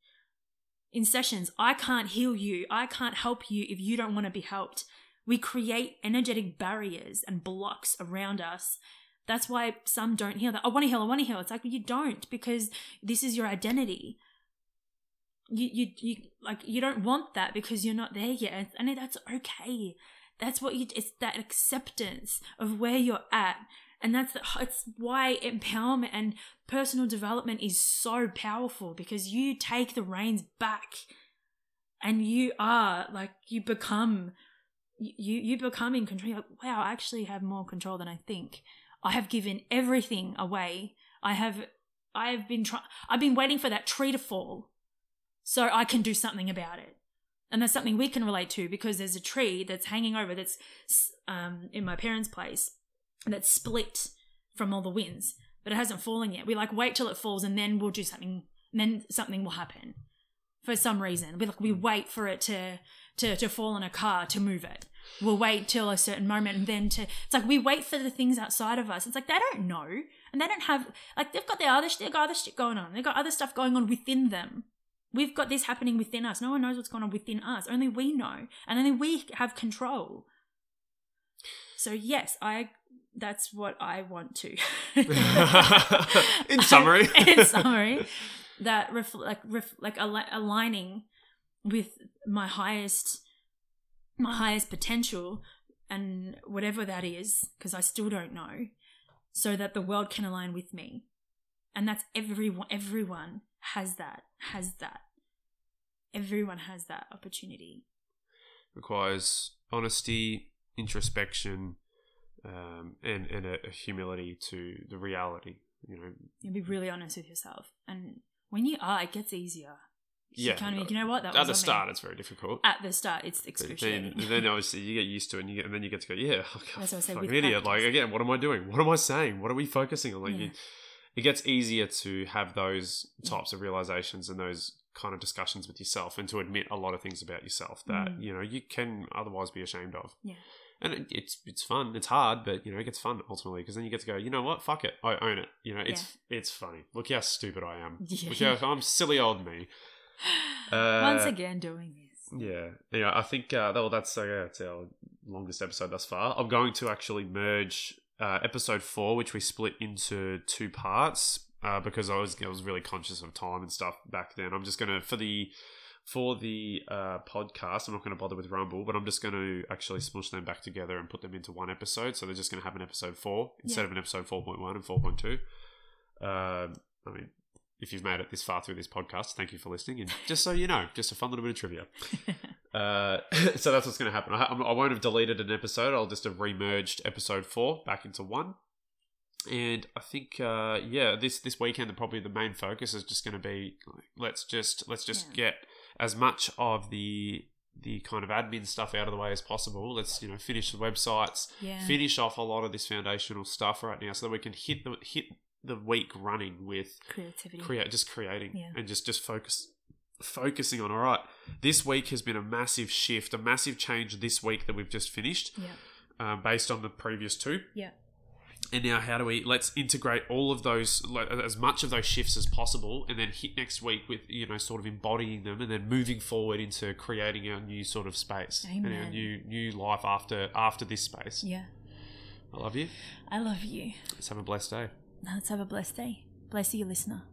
Speaker 2: In sessions, I can't heal you. I can't help you if you don't want to be helped. We create energetic barriers and blocks around us that's why some don't heal that. I want to heal. I want to heal. It's like you don't because this is your identity. You you you like you don't want that because you're not there yet, and that's okay. That's what you. It's that acceptance of where you're at, and that's the, it's why empowerment and personal development is so powerful because you take the reins back, and you are like you become. You you become in control. Like, wow, I actually have more control than I think. I have given everything away. I have I have been trying I've been waiting for that tree to fall so I can do something about it. And that's something we can relate to because there's a tree that's hanging over that's um, in my parents' place that's split from all the winds, but it hasn't fallen yet. We like wait till it falls and then we'll do something then something will happen for some reason. We like we wait for it to to to fall on a car to move it. We'll wait till a certain moment and then to it's like we wait for the things outside of us. It's like they don't know and they don't have like they've got their other they've got other shit going on. They've got other stuff going on within them. We've got this happening within us. No one knows what's going on within us. Only we know, and only we have control. So yes, I. That's what I want to.
Speaker 1: In summary.
Speaker 2: in summary, that ref- like ref- like al- aligning with my highest my highest potential and whatever that is because I still don't know so that the world can align with me. And that's everyone everyone has that has that. Everyone has that opportunity.
Speaker 1: Requires honesty, introspection, um, and and a, a humility to the reality. You know,
Speaker 2: you'll be really honest with yourself. And when you are it gets easier
Speaker 1: Yeah,
Speaker 2: you kind of you know what that
Speaker 1: at the
Speaker 2: me.
Speaker 1: start it's very difficult.
Speaker 2: at the start it's excruciating
Speaker 1: then, then obviously you get used to it, and, you get, and then you get to go, yeah,
Speaker 2: That's what I say,
Speaker 1: fucking
Speaker 2: with
Speaker 1: idiot.
Speaker 2: practice.
Speaker 1: Like again, what am I doing? What am I saying? What are we focusing on? Like,
Speaker 2: Yeah.
Speaker 1: you, it gets easier to have those types of realizations and those kind of discussions with yourself, and to admit a lot of things about yourself that
Speaker 2: Mm.
Speaker 1: you know you can otherwise be ashamed of.
Speaker 2: Yeah.
Speaker 1: And it, it's it's fun. It's hard, but you know it gets fun ultimately because then you get to go. You know what? Fuck it. I own it. You know it's it's funny. Look how stupid I am. Look
Speaker 2: Yeah.
Speaker 1: how I'm silly old me.
Speaker 2: once
Speaker 1: Uh,
Speaker 2: again doing this
Speaker 1: Yeah, yeah. I think uh, well, that's uh, yeah, it's our longest episode thus far. I'm going to actually merge uh, episode four, which we split into two parts uh, because I was I was really conscious of time and stuff back then. I'm just gonna for the for the uh, podcast. I'm not going to bother with Rumble, but I'm just going to actually smush them back together and put them into one episode. So they're just going to have an episode four instead
Speaker 2: Yeah.
Speaker 1: of an episode 4.1 and 4.2. Um, I mean, if you've made it this far through this podcast, thank you for listening. And just so you know, just a fun little bit of trivia. Uh, so that's what's going to happen. I, I won't have deleted an episode. I'll just have remerged episode four back into one. And I think, uh, yeah, this this weekend probably the main focus is just going to be let's just let's just
Speaker 2: Yeah.
Speaker 1: get as much of the the kind of admin stuff out of the way as possible. Let's you know finish the websites,
Speaker 2: yeah
Speaker 1: finish off a lot of this foundational stuff right now, so that we can hit the hit the week running with
Speaker 2: creativity.
Speaker 1: create just creating
Speaker 2: Yeah.
Speaker 1: and just just focus focusing on all right this week has been a massive shift a massive change this week that we've just finished
Speaker 2: yeah.
Speaker 1: um, based on the previous two.
Speaker 2: Yeah.
Speaker 1: And now how do we let's integrate all of those as much of those shifts as possible and then hit next week with you know sort of embodying them and then moving forward into creating our new sort of space and our new new life after after this space.
Speaker 2: Yeah.
Speaker 1: I love you.
Speaker 2: I love you.
Speaker 1: Let's have a blessed day
Speaker 2: let's have a blessed day. Bless you listener